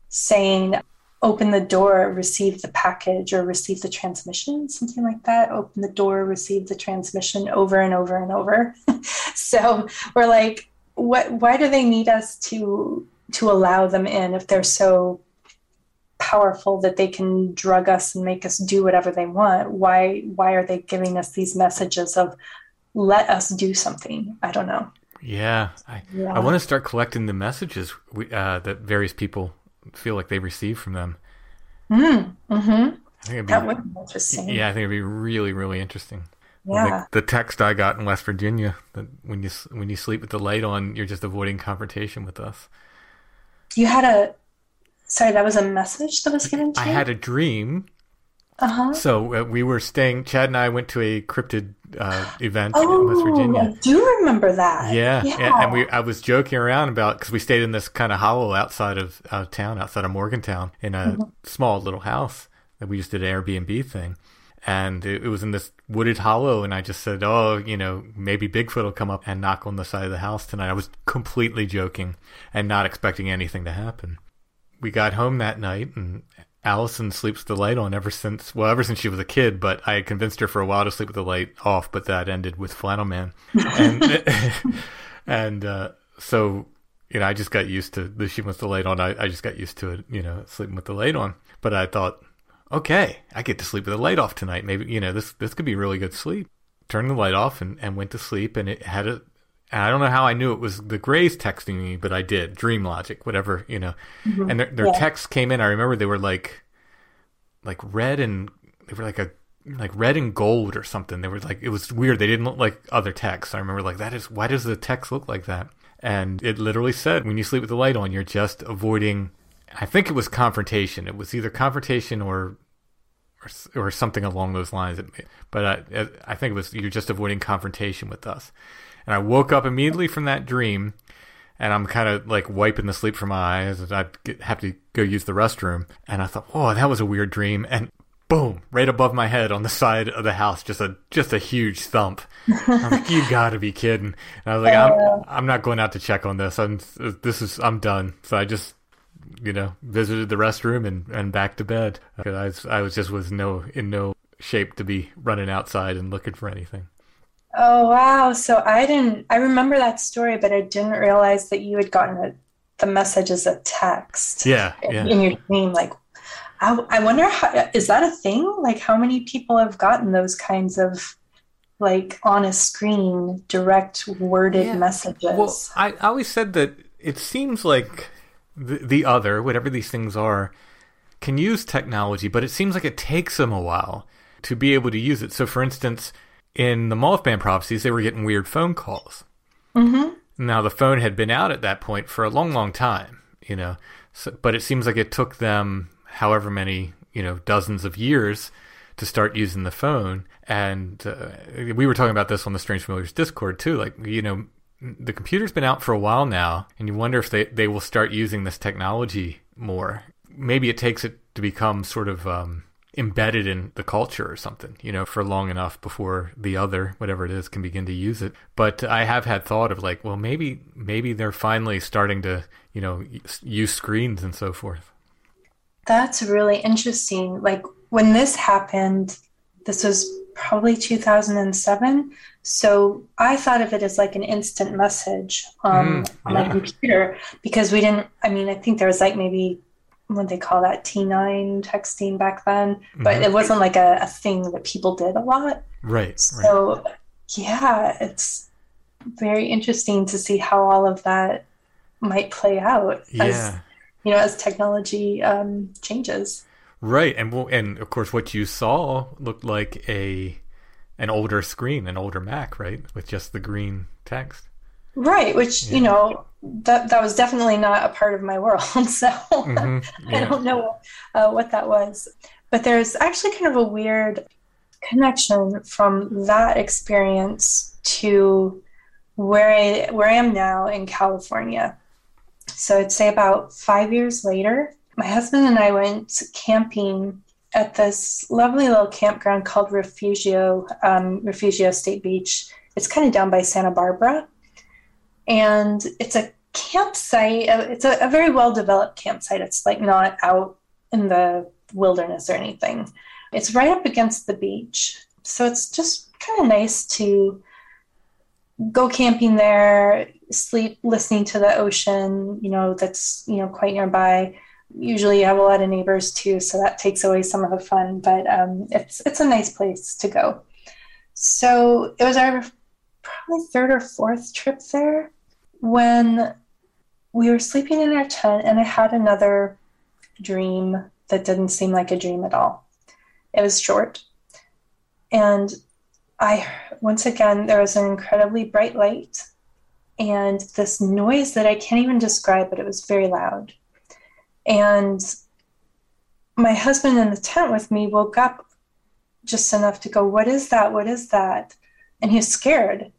S3: saying, open the door, receive the package, or receive the transmission, something like that. Open the door, receive the transmission over and over and over. so we're like, what why do they need us to to allow them in if they're so powerful that they can drug us and make us do whatever they want? Why why are they giving us these messages of let us do something? I don't know.
S1: Yeah, I,
S3: Yeah.
S1: I want to start collecting the messages we, uh, that various people feel like they receive from them.
S3: Mm, hmm
S1: I think it'd be,
S3: That would be interesting.
S1: yeah, I think it'd be really, really interesting.
S3: Yeah.
S1: Like the text I got in West Virginia that when you when you sleep with the light on, you're just avoiding confrontation with us.
S3: You had a sorry, that was a message that was given to
S1: I
S3: you.
S1: had a dream.
S3: Uh-huh.
S1: So uh, we were staying. Chad and I went to a cryptid uh, event
S3: Oh,
S1: in West Virginia.
S3: I do remember that.
S1: Yeah,
S3: yeah.
S1: and, and we I was joking around about because we stayed in this kind of hollow outside of, of town, outside of Morgantown, in a
S3: Mm-hmm.
S1: small little house that we just did an Airbnb thing, and it, it was in this wooded hollow, and I just said, oh, you know, maybe Bigfoot will come up and knock on the side of the house tonight. I was completely joking and not expecting anything to happen. We got home that night, and Allison sleeps with the light on ever since, well, ever since she was a kid, but I convinced her for a while to sleep with the light off, but that ended with Flannel Man. And, and uh, so, you know, I just got used to the she wants the light on. I, I just got used to it, you know, sleeping with the light on. But I thought, okay, I get to sleep with the light off tonight. Maybe, you know, this, this could be really good sleep. Turned the light off and, and went to sleep, and it had a, and I don't know how I knew it was the Greys texting me, but I did. Dream logic, whatever, you know. Mm-hmm. And their, their
S3: Yeah.
S1: texts came in. I remember they were like, like red and they were like a like red and gold or something. They were like it was weird. They didn't look like other texts. I remember like that is why does the text look like that? And it literally said when you sleep with the light on, you're just avoiding. I think it was confrontation. It was either confrontation or or, or something along those lines. But I, I think it was you're just avoiding confrontation with us. And I woke up immediately from that dream, and I'm kind of like wiping the sleep from my eyes. I have to go use the restroom, and I thought, whoa, that was a weird dream." And boom, right above my head on the side of the house, just a just a huge thump. I'm like, "You got to be kidding!" And I was like, oh, "I'm I'm not going out to check on this. I'm this is I'm done." So I just you know, visited the restroom and, and back to bed. I was, I was just was no in no shape to be running outside and looking for anything.
S3: Oh wow! So I didn't. I remember that story, but I didn't realize that you had gotten a, the message as a text.
S1: Yeah,
S3: in-
S1: yeah.
S3: In your dream, like, I, I wonder how is that a thing? Like, how many people have gotten those kinds of like on a screen direct worded
S1: Yeah.
S3: messages?
S1: Well, I, I always said that it seems like the, the other, whatever these things are, can use technology, but it seems like it takes them a while to be able to use it. So, for instance, in the Mothman prophecies, they were getting weird phone calls.
S3: Mhm.
S1: Now, the phone had been out at that point for a long, long time, you know, so, but it seems like it took them however many, you know, dozens of years to start using the phone. And uh, we were talking about this on the Strange Familiars Discord too. Like, you know, the computer's been out for a while now, and you wonder if they, they will start using this technology more. Maybe it takes it to become sort of um, embedded in the culture or something, you know, for long enough before the other, whatever it is, can begin to use it. But I have had thought of like, well, maybe maybe they're finally starting to, you know, use screens and so forth.
S3: That's really interesting. Like when this happened, this was probably 2007. So I thought of it as like an instant message um,
S1: Mm,
S3: on my computer because we didn't, I mean, I think there was like maybe what they call that T9 texting back then, but
S1: Mhm.
S3: it wasn't like a, a thing that people did a lot.
S1: Right, right.
S3: So yeah, it's very interesting to see how all of that might play out as
S1: Yeah.
S3: you know as technology um, changes.
S1: Right, and well, and of course, what you saw looked like a an older screen, an older Mac, right, with just the green text.
S3: Right, which
S1: Yeah.
S3: you know that that was definitely not a part of my world. So
S1: Mm-hmm.
S3: I don't know uh, what that was. But there's actually kind of a weird connection from that experience to where I where I am now in California. So I'd say about five years later, my husband and I went camping at this lovely little campground called Refugio, um, Refugio State Beach. It's kind of down by Santa Barbara. And it's a campsite, uh, it's a, a very well developed campsite. It's like not out in the wilderness or anything. It's right up against the beach. So it's just kind of nice to go camping there, sleep listening to the ocean, you know, that's, you know, quite nearby. Usually you have a lot of neighbors too, so that takes away some of the fun, but um, it's it's a nice place to go. So it was our probably third or fourth trip there when we were sleeping in our tent and I had another dream that didn't seem like a dream at all. It was short. And I, once again, there was an incredibly bright light and this noise that I can't even describe, but it was very loud. And my husband in the tent with me woke up just enough to go, What is that? What is that? And he was scared.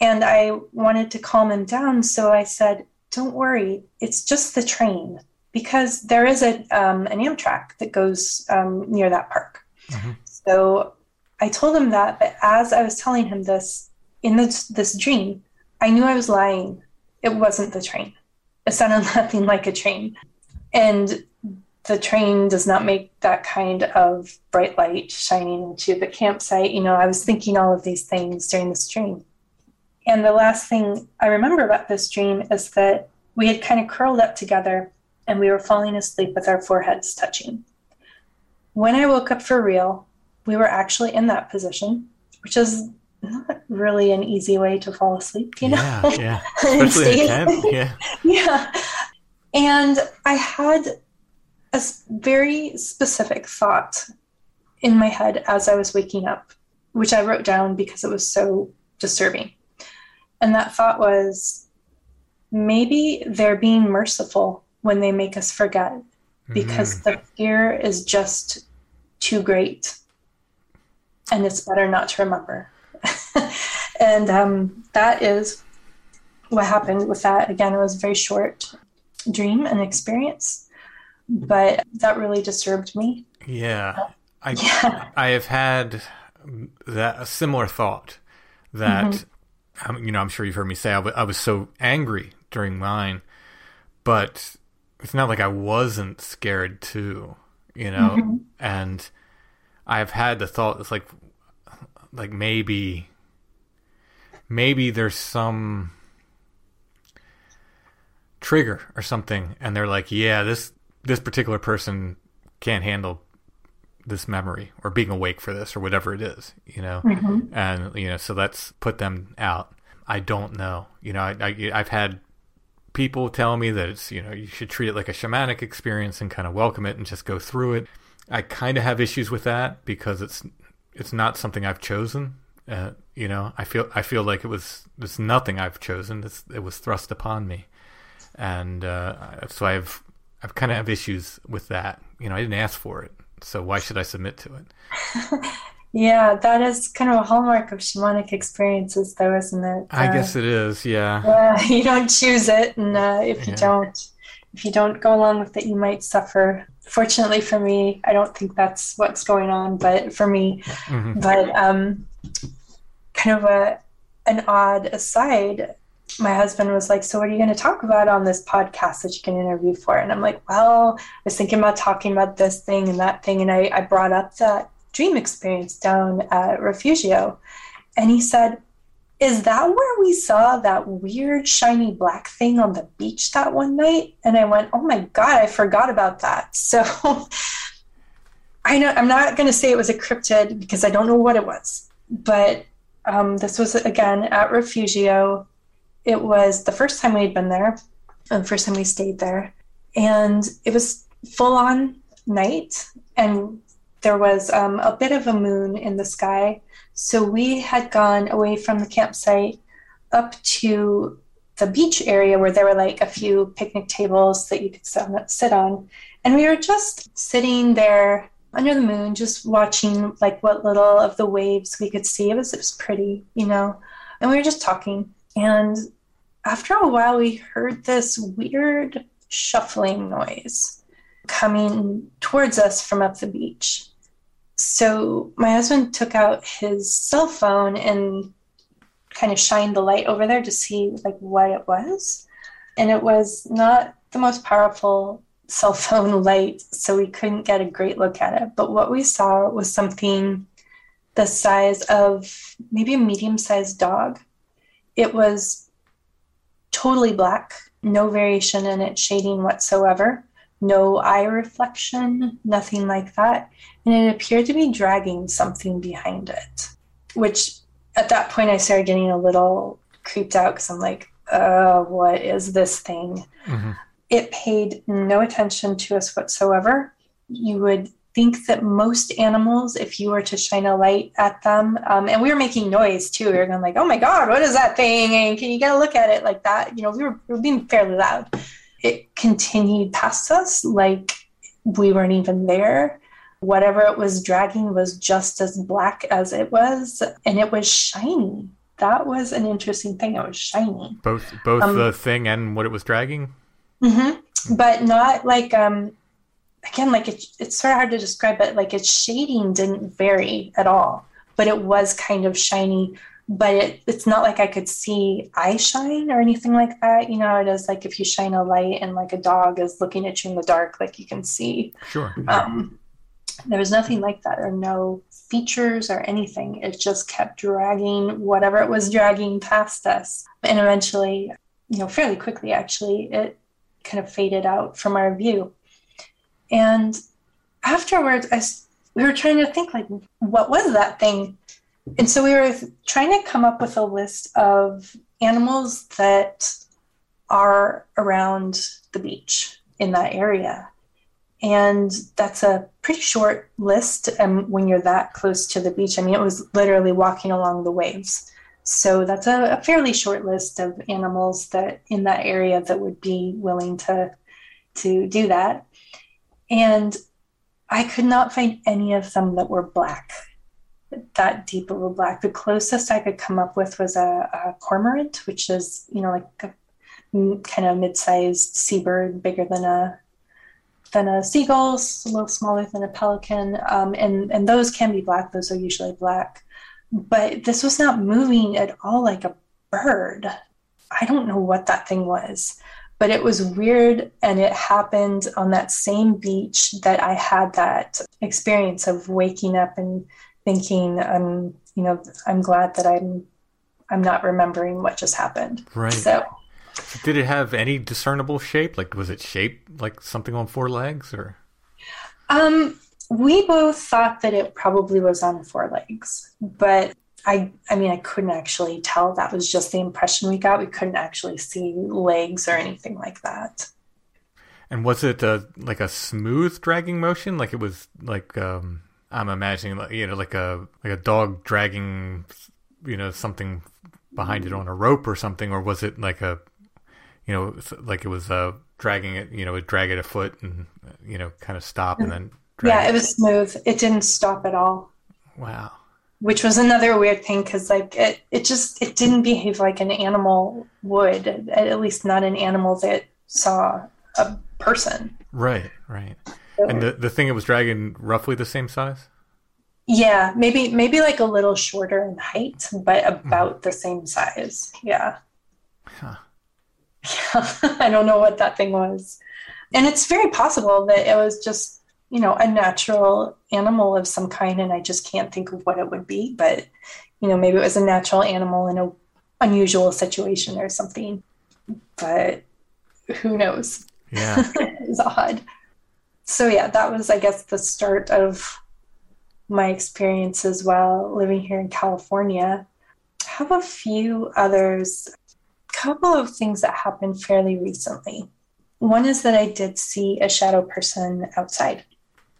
S3: And I wanted to calm him down. So I said, Don't worry, it's just the train. Because there is a, um, an Amtrak that goes um, near that park.
S1: Mhm.
S3: So I told him that, but as I was telling him this in this, this dream, I knew I was lying. It wasn't the train. It sounded nothing like a train. And the train does not make that kind of bright light shining into the campsite. You know, I was thinking all of these things during this dream. And the last thing I remember about this dream is that we had kind of curled up together and we were falling asleep with our foreheads touching. When I woke up for real, we were actually in that position, which is not really an easy way to fall asleep, you know?
S1: Yeah, yeah. Especially in
S3: stay
S1: a tent.
S3: asleep.
S1: Yeah.
S3: Yeah. And I had a very specific thought in my head as I was waking up, which I wrote down because it was so disturbing. And that thought was maybe they're being merciful when they make us forget because the fear is just too great and it's better not to remember. and um, that is what happened with that. Again, it was a very short dream and experience, but that really disturbed me.
S1: Yeah. I
S3: Yeah.
S1: I have had that a similar thought that um, you know I'm sure you've heard me say I wa- I was so angry during mine, but it's not like I wasn't scared too, you know. And I've had the thought it's like like maybe maybe there's some trigger or something and they're like yeah this this particular person can't handle this memory or being awake for this or whatever it is, you know, and you know, so let's put them out. I don't know, you know, I, I I've had people tell me that it's you know you should treat it like a shamanic experience and kind of welcome it and just go through it. I kind of have issues with that because it's it's not something I've chosen. Uh, you know, I feel I feel like it was it's nothing I've chosen. It's, it was thrust upon me, and uh, so I've I've kind of have issues with that. You know, I didn't ask for it, so why should I submit to it?
S3: Yeah, that is kind of a hallmark of shamanic experiences, though, isn't it?
S1: I
S3: Uh,
S1: guess it is. Yeah.
S3: Yeah, you don't choose it, and uh, if you
S1: Yeah.
S3: don't, if you don't go along with it, you might suffer. Fortunately for me, I don't think that's what's going on, but for me,
S1: Mhm.
S3: but um, kind of a an odd aside. My husband was like, "So, what are you going to talk about on this podcast that you can interview for?" And I'm like, "Well, I was thinking about talking about this thing and that thing," and I, I brought up that dream experience down at Refugio, and he said, is that where we saw that weird shiny black thing on the beach that one night? And I went, oh my God, I forgot about that. So I know I'm not going to say it was a cryptid because I don't know what it was, but um, this was again at Refugio. It was the first time we had been there, and the first time we stayed there, and it was full on night, and there was um, a bit of a moon in the sky. So we had gone away from the campsite up to the beach area where there were like a few picnic tables that you could sit on. And we were just sitting there under the moon, just watching like what little of the waves we could see. It was, it was pretty, you know, and we were just talking. And after a while, we heard this weird shuffling noise coming towards us from up the beach. So my husband took out his cell phone and kind of shined the light over there to see like what it was. And it was not the most powerful cell phone light, so we couldn't get a great look at it. But what we saw was something the size of maybe a medium sized dog. It was totally black, no variation in its shading whatsoever, no eye reflection, nothing like that. And it appeared to be dragging something behind it, which at that point I started getting a little creeped out because I'm like, uh, what is this thing? Mm-hmm. It paid no attention to us whatsoever. You would think that most animals, if you were to shine a light at them, um, and we were making noise too, we were going like, "Oh my God, what is that thing?" And can you get a look at it like that? You know, we were, we were being fairly loud. It continued past us like we weren't even there. Whatever it was dragging was just as black as it was, and it was shiny. That was an interesting thing. It was shiny.
S1: Both both um, the thing and what it was dragging.
S3: Mm-hmm. But not like um again like it, it's sort of hard to describe but like its shading didn't vary at all but it was kind of shiny but it, it's not like i could see eye shine or anything like that you know it is like if you shine a light and like a dog is looking at you in the dark like you can see.
S1: Sure.
S3: Um, there was nothing like that or no features or anything. It just kept dragging whatever it was dragging past us. And eventually you know fairly quickly actually it kind of faded out from our view and afterwards, I, we were trying to think like, what was that thing? And so we were trying to come up with a list of animals that are around the beach in that area. And that's a pretty short list and when you're that close to the beach. I mean, it was literally walking along the waves. So that's a, a fairly short list of animals that in that area that would be willing to to do that. And I could not find any of them that were black, that deep of a black. The closest I could come up with was a, a cormorant, which is, you know, like a kind of mid-sized seabird, bigger than a than a seagull, a little smaller than a pelican, um, and and those can be black. Those are usually black, but this was not moving at all like a bird. I don't know what that thing was but it was weird and it happened on that same beach that i had that experience of waking up and thinking um you know i'm glad that i'm i'm not remembering what just happened.
S1: Right.
S3: So
S1: did it have any discernible shape? Like was it shaped like something on four legs or?
S3: Um we both thought that it probably was on four legs but I I mean I couldn't actually tell that was just the impression we got. We couldn't actually see legs or anything like that.
S1: And was it a, like a smooth dragging motion? Like it was like um, I'm imagining like you know like a like a dog dragging you know something behind it on a rope or something, or was it like a you know like it was uh, dragging it you know it drag it a foot and you know kind of stop and then
S3: yeah it was smooth. It didn't stop at all.
S1: Wow
S3: which was another weird thing because like it, it just it didn't behave like an animal would at least not an animal that saw a person.
S1: Right right. So, and the, the thing it was dragging roughly the same size?
S3: Yeah maybe maybe like a little shorter in height but about mm. the same size yeah. Huh. yeah i don't know what that thing was. And it's very possible that it was just you know, a natural animal of some kind, and I just can't think of what it would be. But you know, maybe it was a natural animal in a unusual situation or something. But who knows?
S1: Yeah,
S3: it's odd. So yeah, that was, I guess, the start of my experiences while living here in California. I have a few others, a couple of things that happened fairly recently. One is that I did see a shadow person outside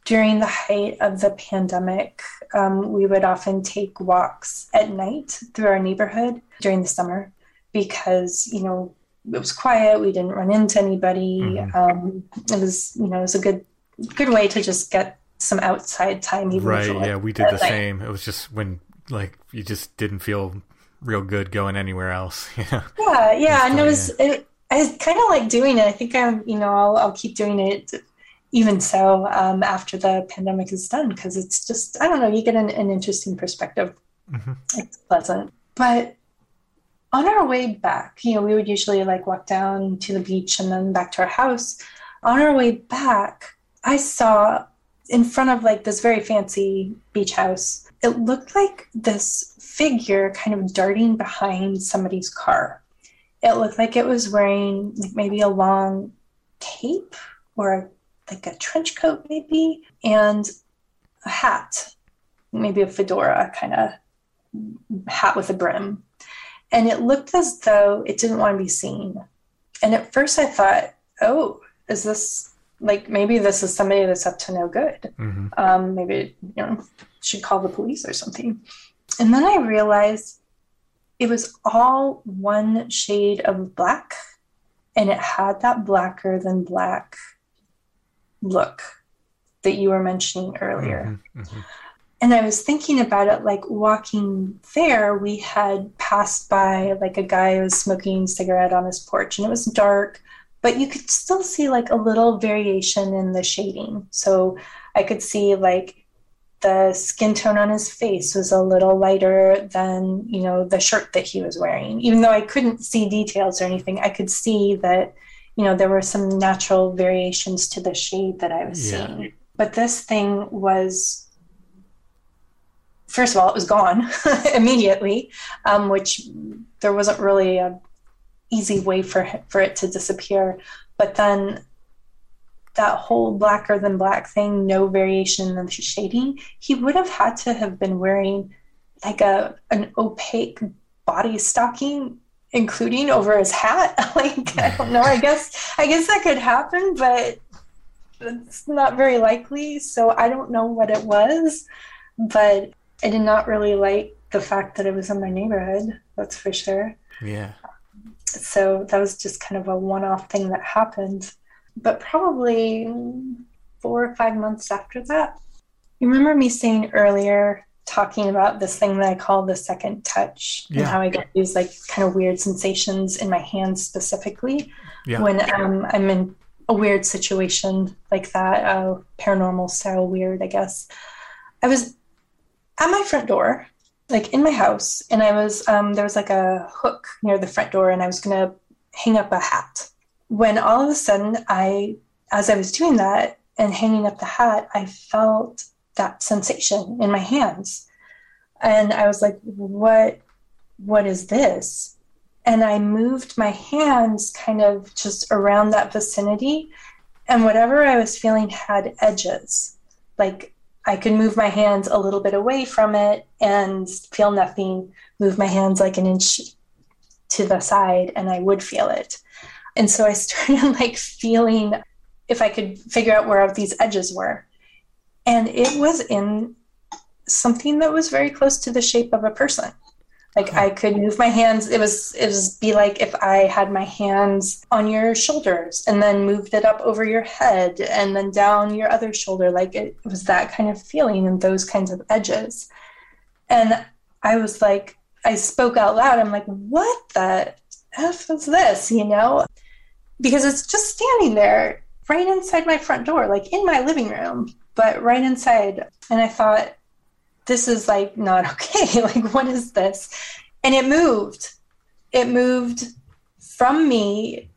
S3: during the height of the pandemic, um, we would often take walks at night through our neighborhood during the summer because, you know, it was quiet. We didn't run into anybody.
S1: Mhm.
S3: Um, it was, you know, it was a good, good way to just get some outside time. Even
S1: Right.
S3: like,
S1: Yeah, we did the
S3: night.
S1: same. It was just when like you just didn't feel real good going anywhere else. Yeah.
S3: Yeah, yeah, and it was. It, I kind of like doing it. I think I'm, you know, I'll, I'll keep doing it, even so, um, after the pandemic is done, because it's just, I don't know, you get an, an interesting perspective.
S1: Mhm.
S3: It's pleasant, but on our way back, you know, we would usually like walk down to the beach and then back to our house. On our way back, I saw in front of like this very fancy beach house, it looked like this figure kind of darting behind somebody's car. It looked like it was wearing like maybe a long cape or like a trench coat, maybe, and a hat, maybe a fedora kind of hat with a brim. And it looked as though it didn't want to be seen. And at first I thought, oh, is this like maybe this is somebody that's up to no good?
S1: hmm
S3: um, maybe you know should call the police or something and then i realized it was all one shade of black and it had that blacker than black look that you were mentioning earlier
S1: hmm hmm
S3: and I was thinking about it like walking there, we had passed by like a guy who was smoking a cigarette on his porch and it was dark, but you could still see like a little variation in the shading. So I could see like the skin tone on his face was a little lighter than, you know, the shirt that he was wearing. Even though I couldn't see details or anything, I could see that, you know, there were some natural variations to the shade that I was
S1: Yeah.
S3: seeing. But this thing was first of all, it was gone immediately, um, which there wasn't really a easy way for for it to disappear. But then that whole blacker than black thing, no variation in the shading, he would have had to have been wearing like a an opaque body stocking including over his hat like i don't know i guess i guess that could happen but it's not very likely so i don't know what it was but I did not really like the fact that it was in my neighborhood, that's for sure.
S1: Yeah.
S3: So that was just kind of a one off thing that happened. But probably four or five months after that. You remember me saying earlier, talking about this thing that I call the second touch
S1: Yeah.
S3: and how I get these like kind of weird sensations in my hands specifically
S1: Yeah.
S3: when um, I'm in a weird situation like that, uh, paranormal style weird, I guess. I was at my front door, like in my house, and I was um, there was like a hook near the front door, and I was gonna hang up a hat. When all of a sudden, I, as I was doing that and hanging up the hat, I felt that sensation in my hands, and I was like, "What? What is this?" And I moved my hands kind of just around that vicinity, and whatever I was feeling had edges, like I could move my hands a little bit away from it and feel nothing, move my hands like an inch to the side and I would feel it. And so I started like feeling if I could figure out where these edges were. And it was in something that was very close to the shape of a person. Like I could move my hands. It was it was be like if I had my hands on your shoulders and then moved it up over your head and then down your other shoulder. Like it was that kind of feeling and those kinds of edges. And I was like, I spoke out loud. I'm like, what the F is this? You know? Because it's just standing there right inside my front door, like in my living room, but right inside. And I thought, this is like not okay. like, what is this? And it moved. It moved from me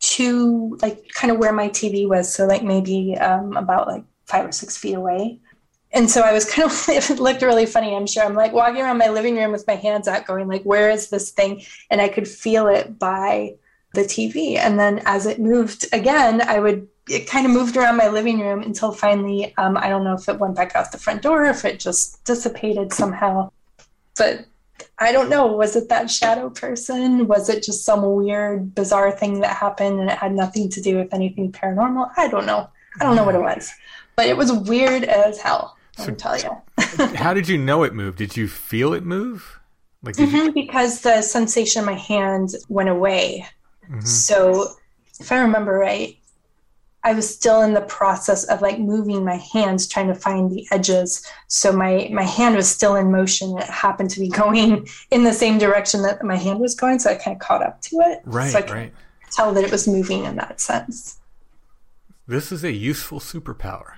S3: to like kind of where my TV was. So, like, maybe um, about like five or six feet away. And so I was kind of, it looked really funny, I'm sure. I'm like walking around my living room with my hands out, going, like, where is this thing? And I could feel it by the TV. And then as it moved again, I would it kind of moved around my living room until finally, um, I don't know if it went back out the front door, or if it just dissipated somehow. But I don't know. Was it that shadow person? Was it just some weird, bizarre thing that happened and it had nothing to do with anything paranormal? I don't know. I don't know what it mm. was. But it was weird as hell, let me tell you.
S1: How did you know it moved? Did you feel it move? Like did you,
S3: mm-hmm, because the sensation in my hand went away mm-hmm. So, if I remember right, I was still in the process of like moving my hands, trying to find the edges. So my my hand was still in motion. It happened to be going in the same direction that my hand was going, so I kind of caught up to it.
S1: Right,
S3: so I
S1: right.
S3: tell that it was moving in that sense.
S1: This is a useful superpower.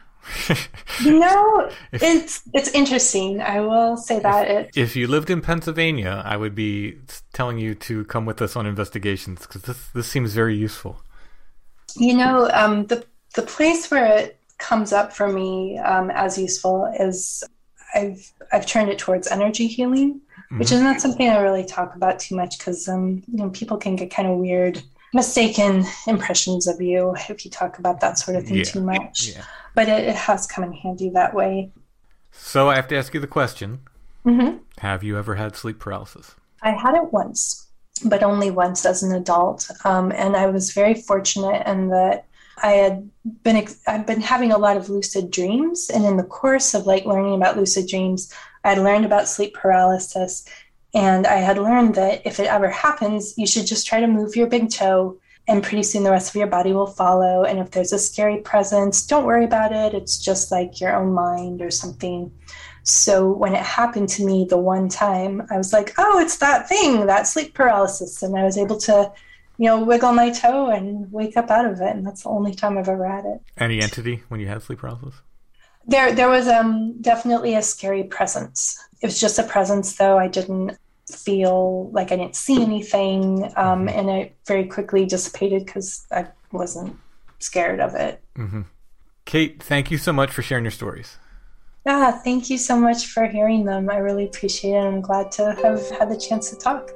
S3: You know, it's it's interesting. I will say that it
S1: If you lived in Pennsylvania, I would be telling you to come with us on investigations because this this seems very useful.
S3: You know, um, the the place where it comes up for me um, as useful is I've I've turned it towards energy healing, which is not something I really talk about too much because um, you know people can get kind of weird, mistaken impressions of you if you talk about that sort of thing
S1: Yeah.
S3: too much.
S1: Yeah.
S3: But it, it has come in handy that way.
S1: So I have to ask you the question:
S3: hmm
S1: Have you ever had sleep paralysis?
S3: I had it once, but only once as an adult, um, and I was very fortunate in that I had been I've been having a lot of lucid dreams, and in the course of like learning about lucid dreams, I had learned about sleep paralysis, and I had learned that if it ever happens, you should just try to move your big toe. And pretty soon the rest of your body will follow. And if there's a scary presence, don't worry about it. It's just like your own mind or something. So when it happened to me the one time, I was like, oh, it's that thing, that sleep paralysis. And I was able to, you know, wiggle my toe and wake up out of it. And that's the only time I've ever had it.
S1: Any entity when you had sleep paralysis?
S3: There, there was um, definitely a scary presence. It was just a presence, though. I didn't feel like I didn't see anything. Um, and it very quickly dissipated because I wasn't scared of it.
S1: Kate, thank you so much for sharing your stories.
S3: Yeah, thank you so much for hearing them. I really appreciate it. I'm glad to have had the chance to talk.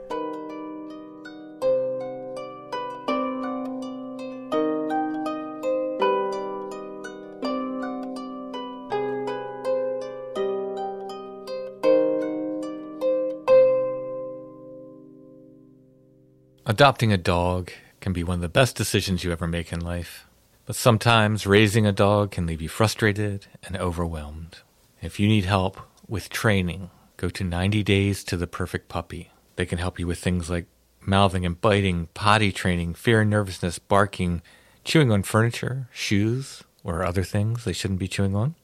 S1: Adopting a dog can be one of the best decisions you ever make in life, but sometimes raising a dog can leave you frustrated and overwhelmed. If you need help with training, go to 90 Days to the Perfect Puppy. They can help you with things like mouthing and biting, potty training, fear and nervousness, barking, chewing on furniture, shoes, or other things they shouldn't be chewing on,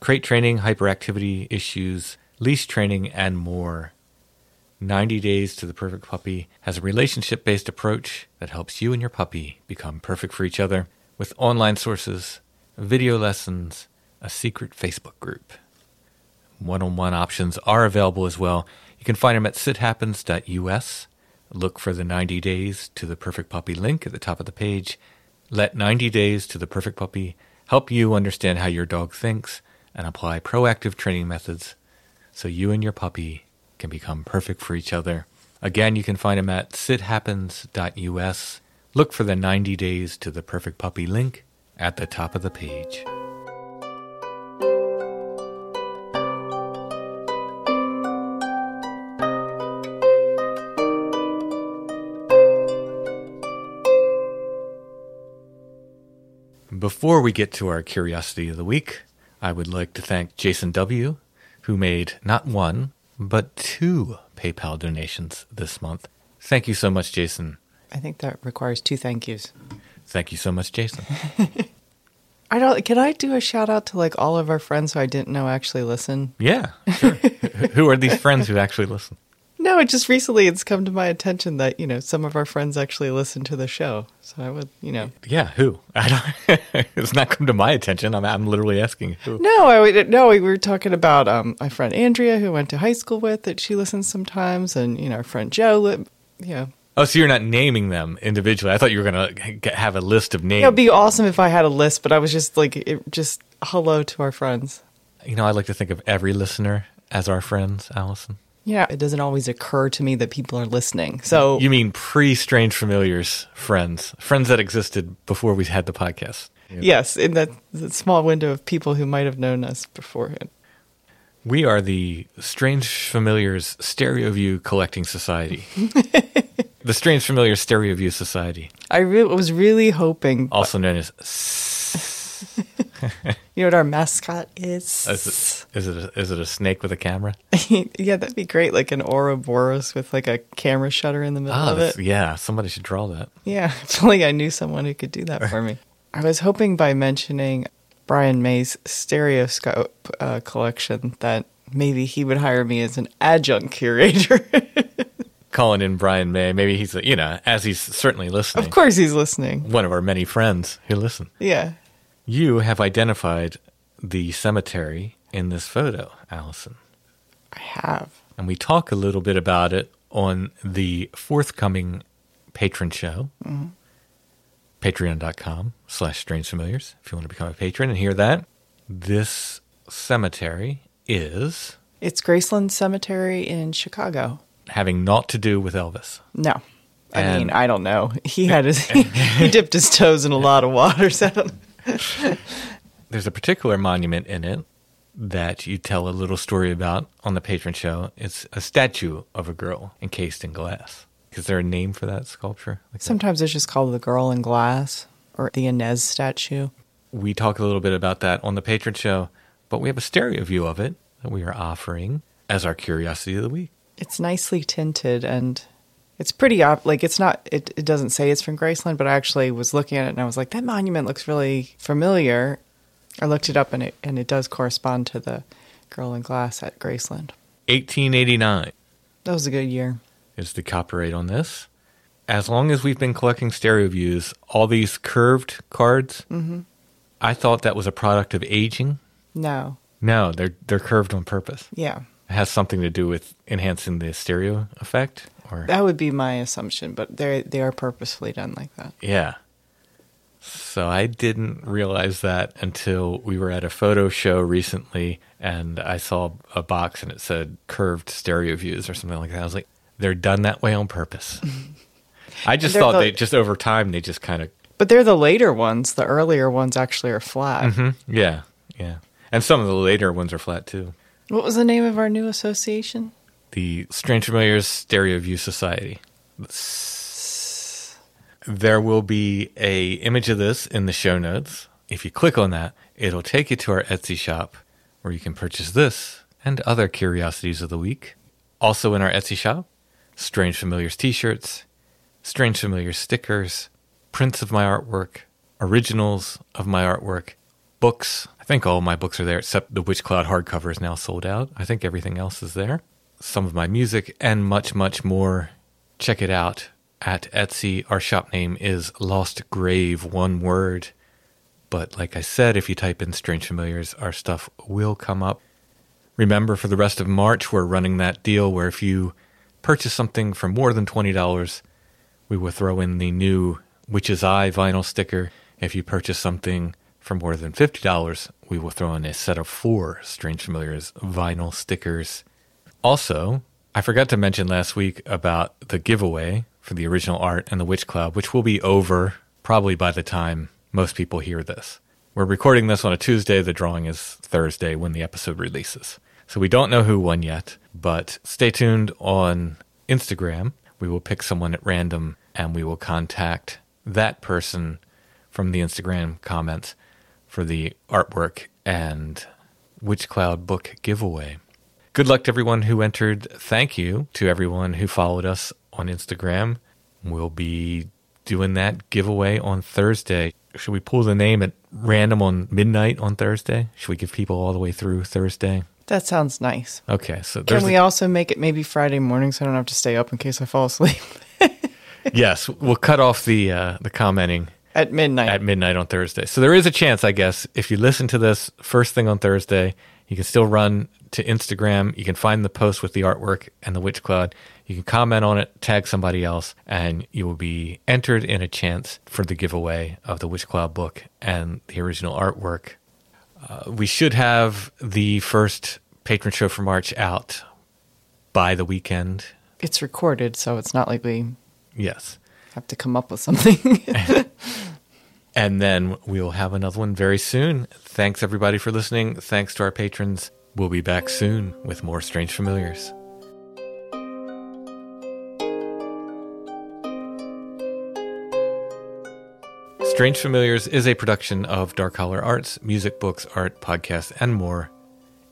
S1: crate training, hyperactivity issues, leash training, and more. 90 Days to the Perfect Puppy has a relationship based approach that helps you and your puppy become perfect for each other with online sources, video lessons, a secret Facebook group. One on one options are available as well. You can find them at sithappens.us. Look for the 90 Days to the Perfect Puppy link at the top of the page. Let 90 Days to the Perfect Puppy help you understand how your dog thinks and apply proactive training methods so you and your puppy can become perfect for each other. Again, you can find them at sithappens.us. Look for the 90 Days to the Perfect Puppy link at the top of the page. Before we get to our curiosity of the week, I would like to thank Jason W., who made not one, but two PayPal donations this month. Thank you so much, Jason.
S2: I think that requires two thank yous.
S1: Thank you so much, Jason.
S2: I don't. Can I do a shout out to like all of our friends who I didn't know actually listen?
S1: Yeah, sure. who are these friends who actually listen?
S2: No, it just recently it's come to my attention that you know some of our friends actually listen to the show. So I would, you know,
S1: Yeah, who? I don't. it's not come to my attention. I'm, I'm literally asking who.
S2: no, I would, no. We were talking about um, my friend Andrea who went to high school with that she listens sometimes, and you know, our friend Joe. Li- you know,
S1: Oh, so you're not naming them individually? I thought you were gonna have a list of names.
S2: it would be awesome if I had a list, but I was just like, it, just hello to our friends.
S1: you know, I like to think of every listener as our friends, Allison.
S2: Yeah, it doesn't always occur to me that people are listening. So
S1: You mean pre-strange familiars friends, friends that existed before we had the podcast.
S2: yes, in that, that small window of people who might have known us beforehand.
S1: We are the Strange Familiars Stereo View Collecting Society. the Strange Familiars Stereo View Society,
S2: I re- was really hoping
S1: also known as.
S2: You know what our mascot is?
S1: Is it, is it a, is it a snake with a camera?
S2: yeah, that'd be great. Like an Ouroboros with like a camera shutter in the middle
S1: Ah,
S2: of it.
S1: yeah. Somebody should draw that.
S2: Yeah, if only I knew someone who could do that for me. I was hoping by mentioning Brian May's stereoscope uh, collection that maybe he would hire me as an adjunct curator.
S1: Calling in Brian May. Maybe he's you know as he's certainly listening.
S2: of course, he's listening.
S1: One of our many friends who listen.
S2: Yeah.
S1: You have identified the cemetery in this photo, Allison.
S2: I have.
S1: And we talk a little bit about it on the forthcoming patron show. Mm-hmm. Patreon.com slash strange familiars if you want to become a patron and hear that. This cemetery is
S2: It's Graceland Cemetery in Chicago.
S1: having naught to do with Elvis.
S2: No. I
S1: And-
S2: mean, I don't know. He had his he dipped his toes in a lot of waters. I don't
S1: There's a particular monument in it that you tell a little story about on the patron show. It's a statue of a girl encased in glass. Is there a name for that sculpture? Like that?
S2: Sometimes it's just called the Girl in Glass or the Inez statue.
S1: we talk a little bit about that on the patron show, but we have a stereo view of it that we are offering as our curiosity of the week.
S2: It's nicely tinted and it's pretty op- like it's not it, it doesn't say it's from Graceland, but I actually was looking at it and I was like, that monument looks really familiar. I looked it up and it and it does correspond to the Girl in Glass at Graceland.
S1: 1889
S2: That was a good year.
S1: is the copyright on this. As long as we've been collecting stereo views, all these curved cards, mm-hmm. I thought that was a product of aging.
S2: No.
S1: No, they're they're curved on purpose.
S2: Yeah.
S1: It has something to do with enhancing the stereo effect, or
S2: That would be my assumption, but they they are purposefully done like that.
S1: Yeah. So I didn't realize that until we were at a photo show recently and I saw a box and it said curved stereo views or something like that. I was like, they're done that way on purpose. I just thought
S2: the-
S1: they just over time they just kind of
S2: But they're the later ones. The earlier ones actually are flat. Mm-hmm.
S1: yeah, yeah. And some of the later ones are flat too.
S2: What was the name of our new association?
S1: The Strange Familiars Stereo View Society. There will be a image of this in the show notes. If you click on that, it'll take you to our Etsy shop where you can purchase this and other curiosities of the week. Also in our Etsy shop, Strange Familiars t-shirts, Strange Familiars stickers, prints of my artwork, originals of my artwork, books. I think all my books are there except the Witch Cloud hardcover is now sold out. I think everything else is there. Some of my music and much, much more. Check it out at Etsy. Our shop name is Lost Grave, one word. But like I said, if you type in Strange Familiars, our stuff will come up. Remember, for the rest of March, we're running that deal where if you purchase something for more than $20, we will throw in the new Witch's Eye vinyl sticker. If you purchase something for more than $50, we will throw in a set of four Strange Familiars vinyl stickers. Also, I forgot to mention last week about the giveaway for the original art and the Witch Cloud, which will be over probably by the time most people hear this. We're recording this on a Tuesday. The drawing is Thursday when the episode releases. So we don't know who won yet, but stay tuned on Instagram. We will pick someone at random and we will contact that person from the Instagram comments for the artwork and Witch Cloud book giveaway. Good luck to everyone who entered. Thank you to everyone who followed us on Instagram. We'll be doing that giveaway on Thursday. Should we pull the name at random on midnight on Thursday? Should we give people all the way through Thursday?
S2: That sounds nice.
S1: Okay, so
S2: Can we
S1: a-
S2: also make it maybe Friday morning so I don't have to stay up in case I fall asleep
S1: yes, we'll cut off the uh, the commenting
S2: at midnight?
S1: at midnight on Thursday. So there is a chance, I guess, if you listen to this first thing on Thursday, you can still run to Instagram. You can find the post with the artwork and the Witch Cloud. You can comment on it, tag somebody else, and you will be entered in a chance for the giveaway of the Witch Cloud book and the original artwork. Uh, we should have the first patron show for March out by the weekend.
S2: it's recorded, so it's not like we
S1: Yes.
S2: have to come up with something.
S1: And then we'll have another one very soon. Thanks everybody for listening. Thanks to our patrons. We'll be back soon with more Strange Familiars.
S4: Strange Familiars is a production of Dark Holler Arts, music, books, art, podcasts, and more.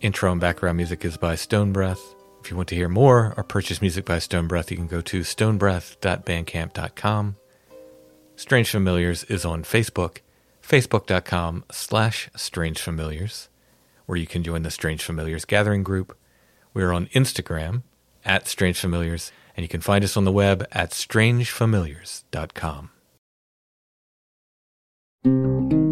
S4: Intro and background music is by Stone Breath. If you want to hear more or purchase music by Stone Breath, you can go to stonebreath.bandcamp.com. Strange Familiars is on Facebook, facebook.com slash Strange Familiars, where you can join the Strange Familiars gathering group. We're on Instagram at Strange Familiars, and you can find us on the web at strangefamiliars.com.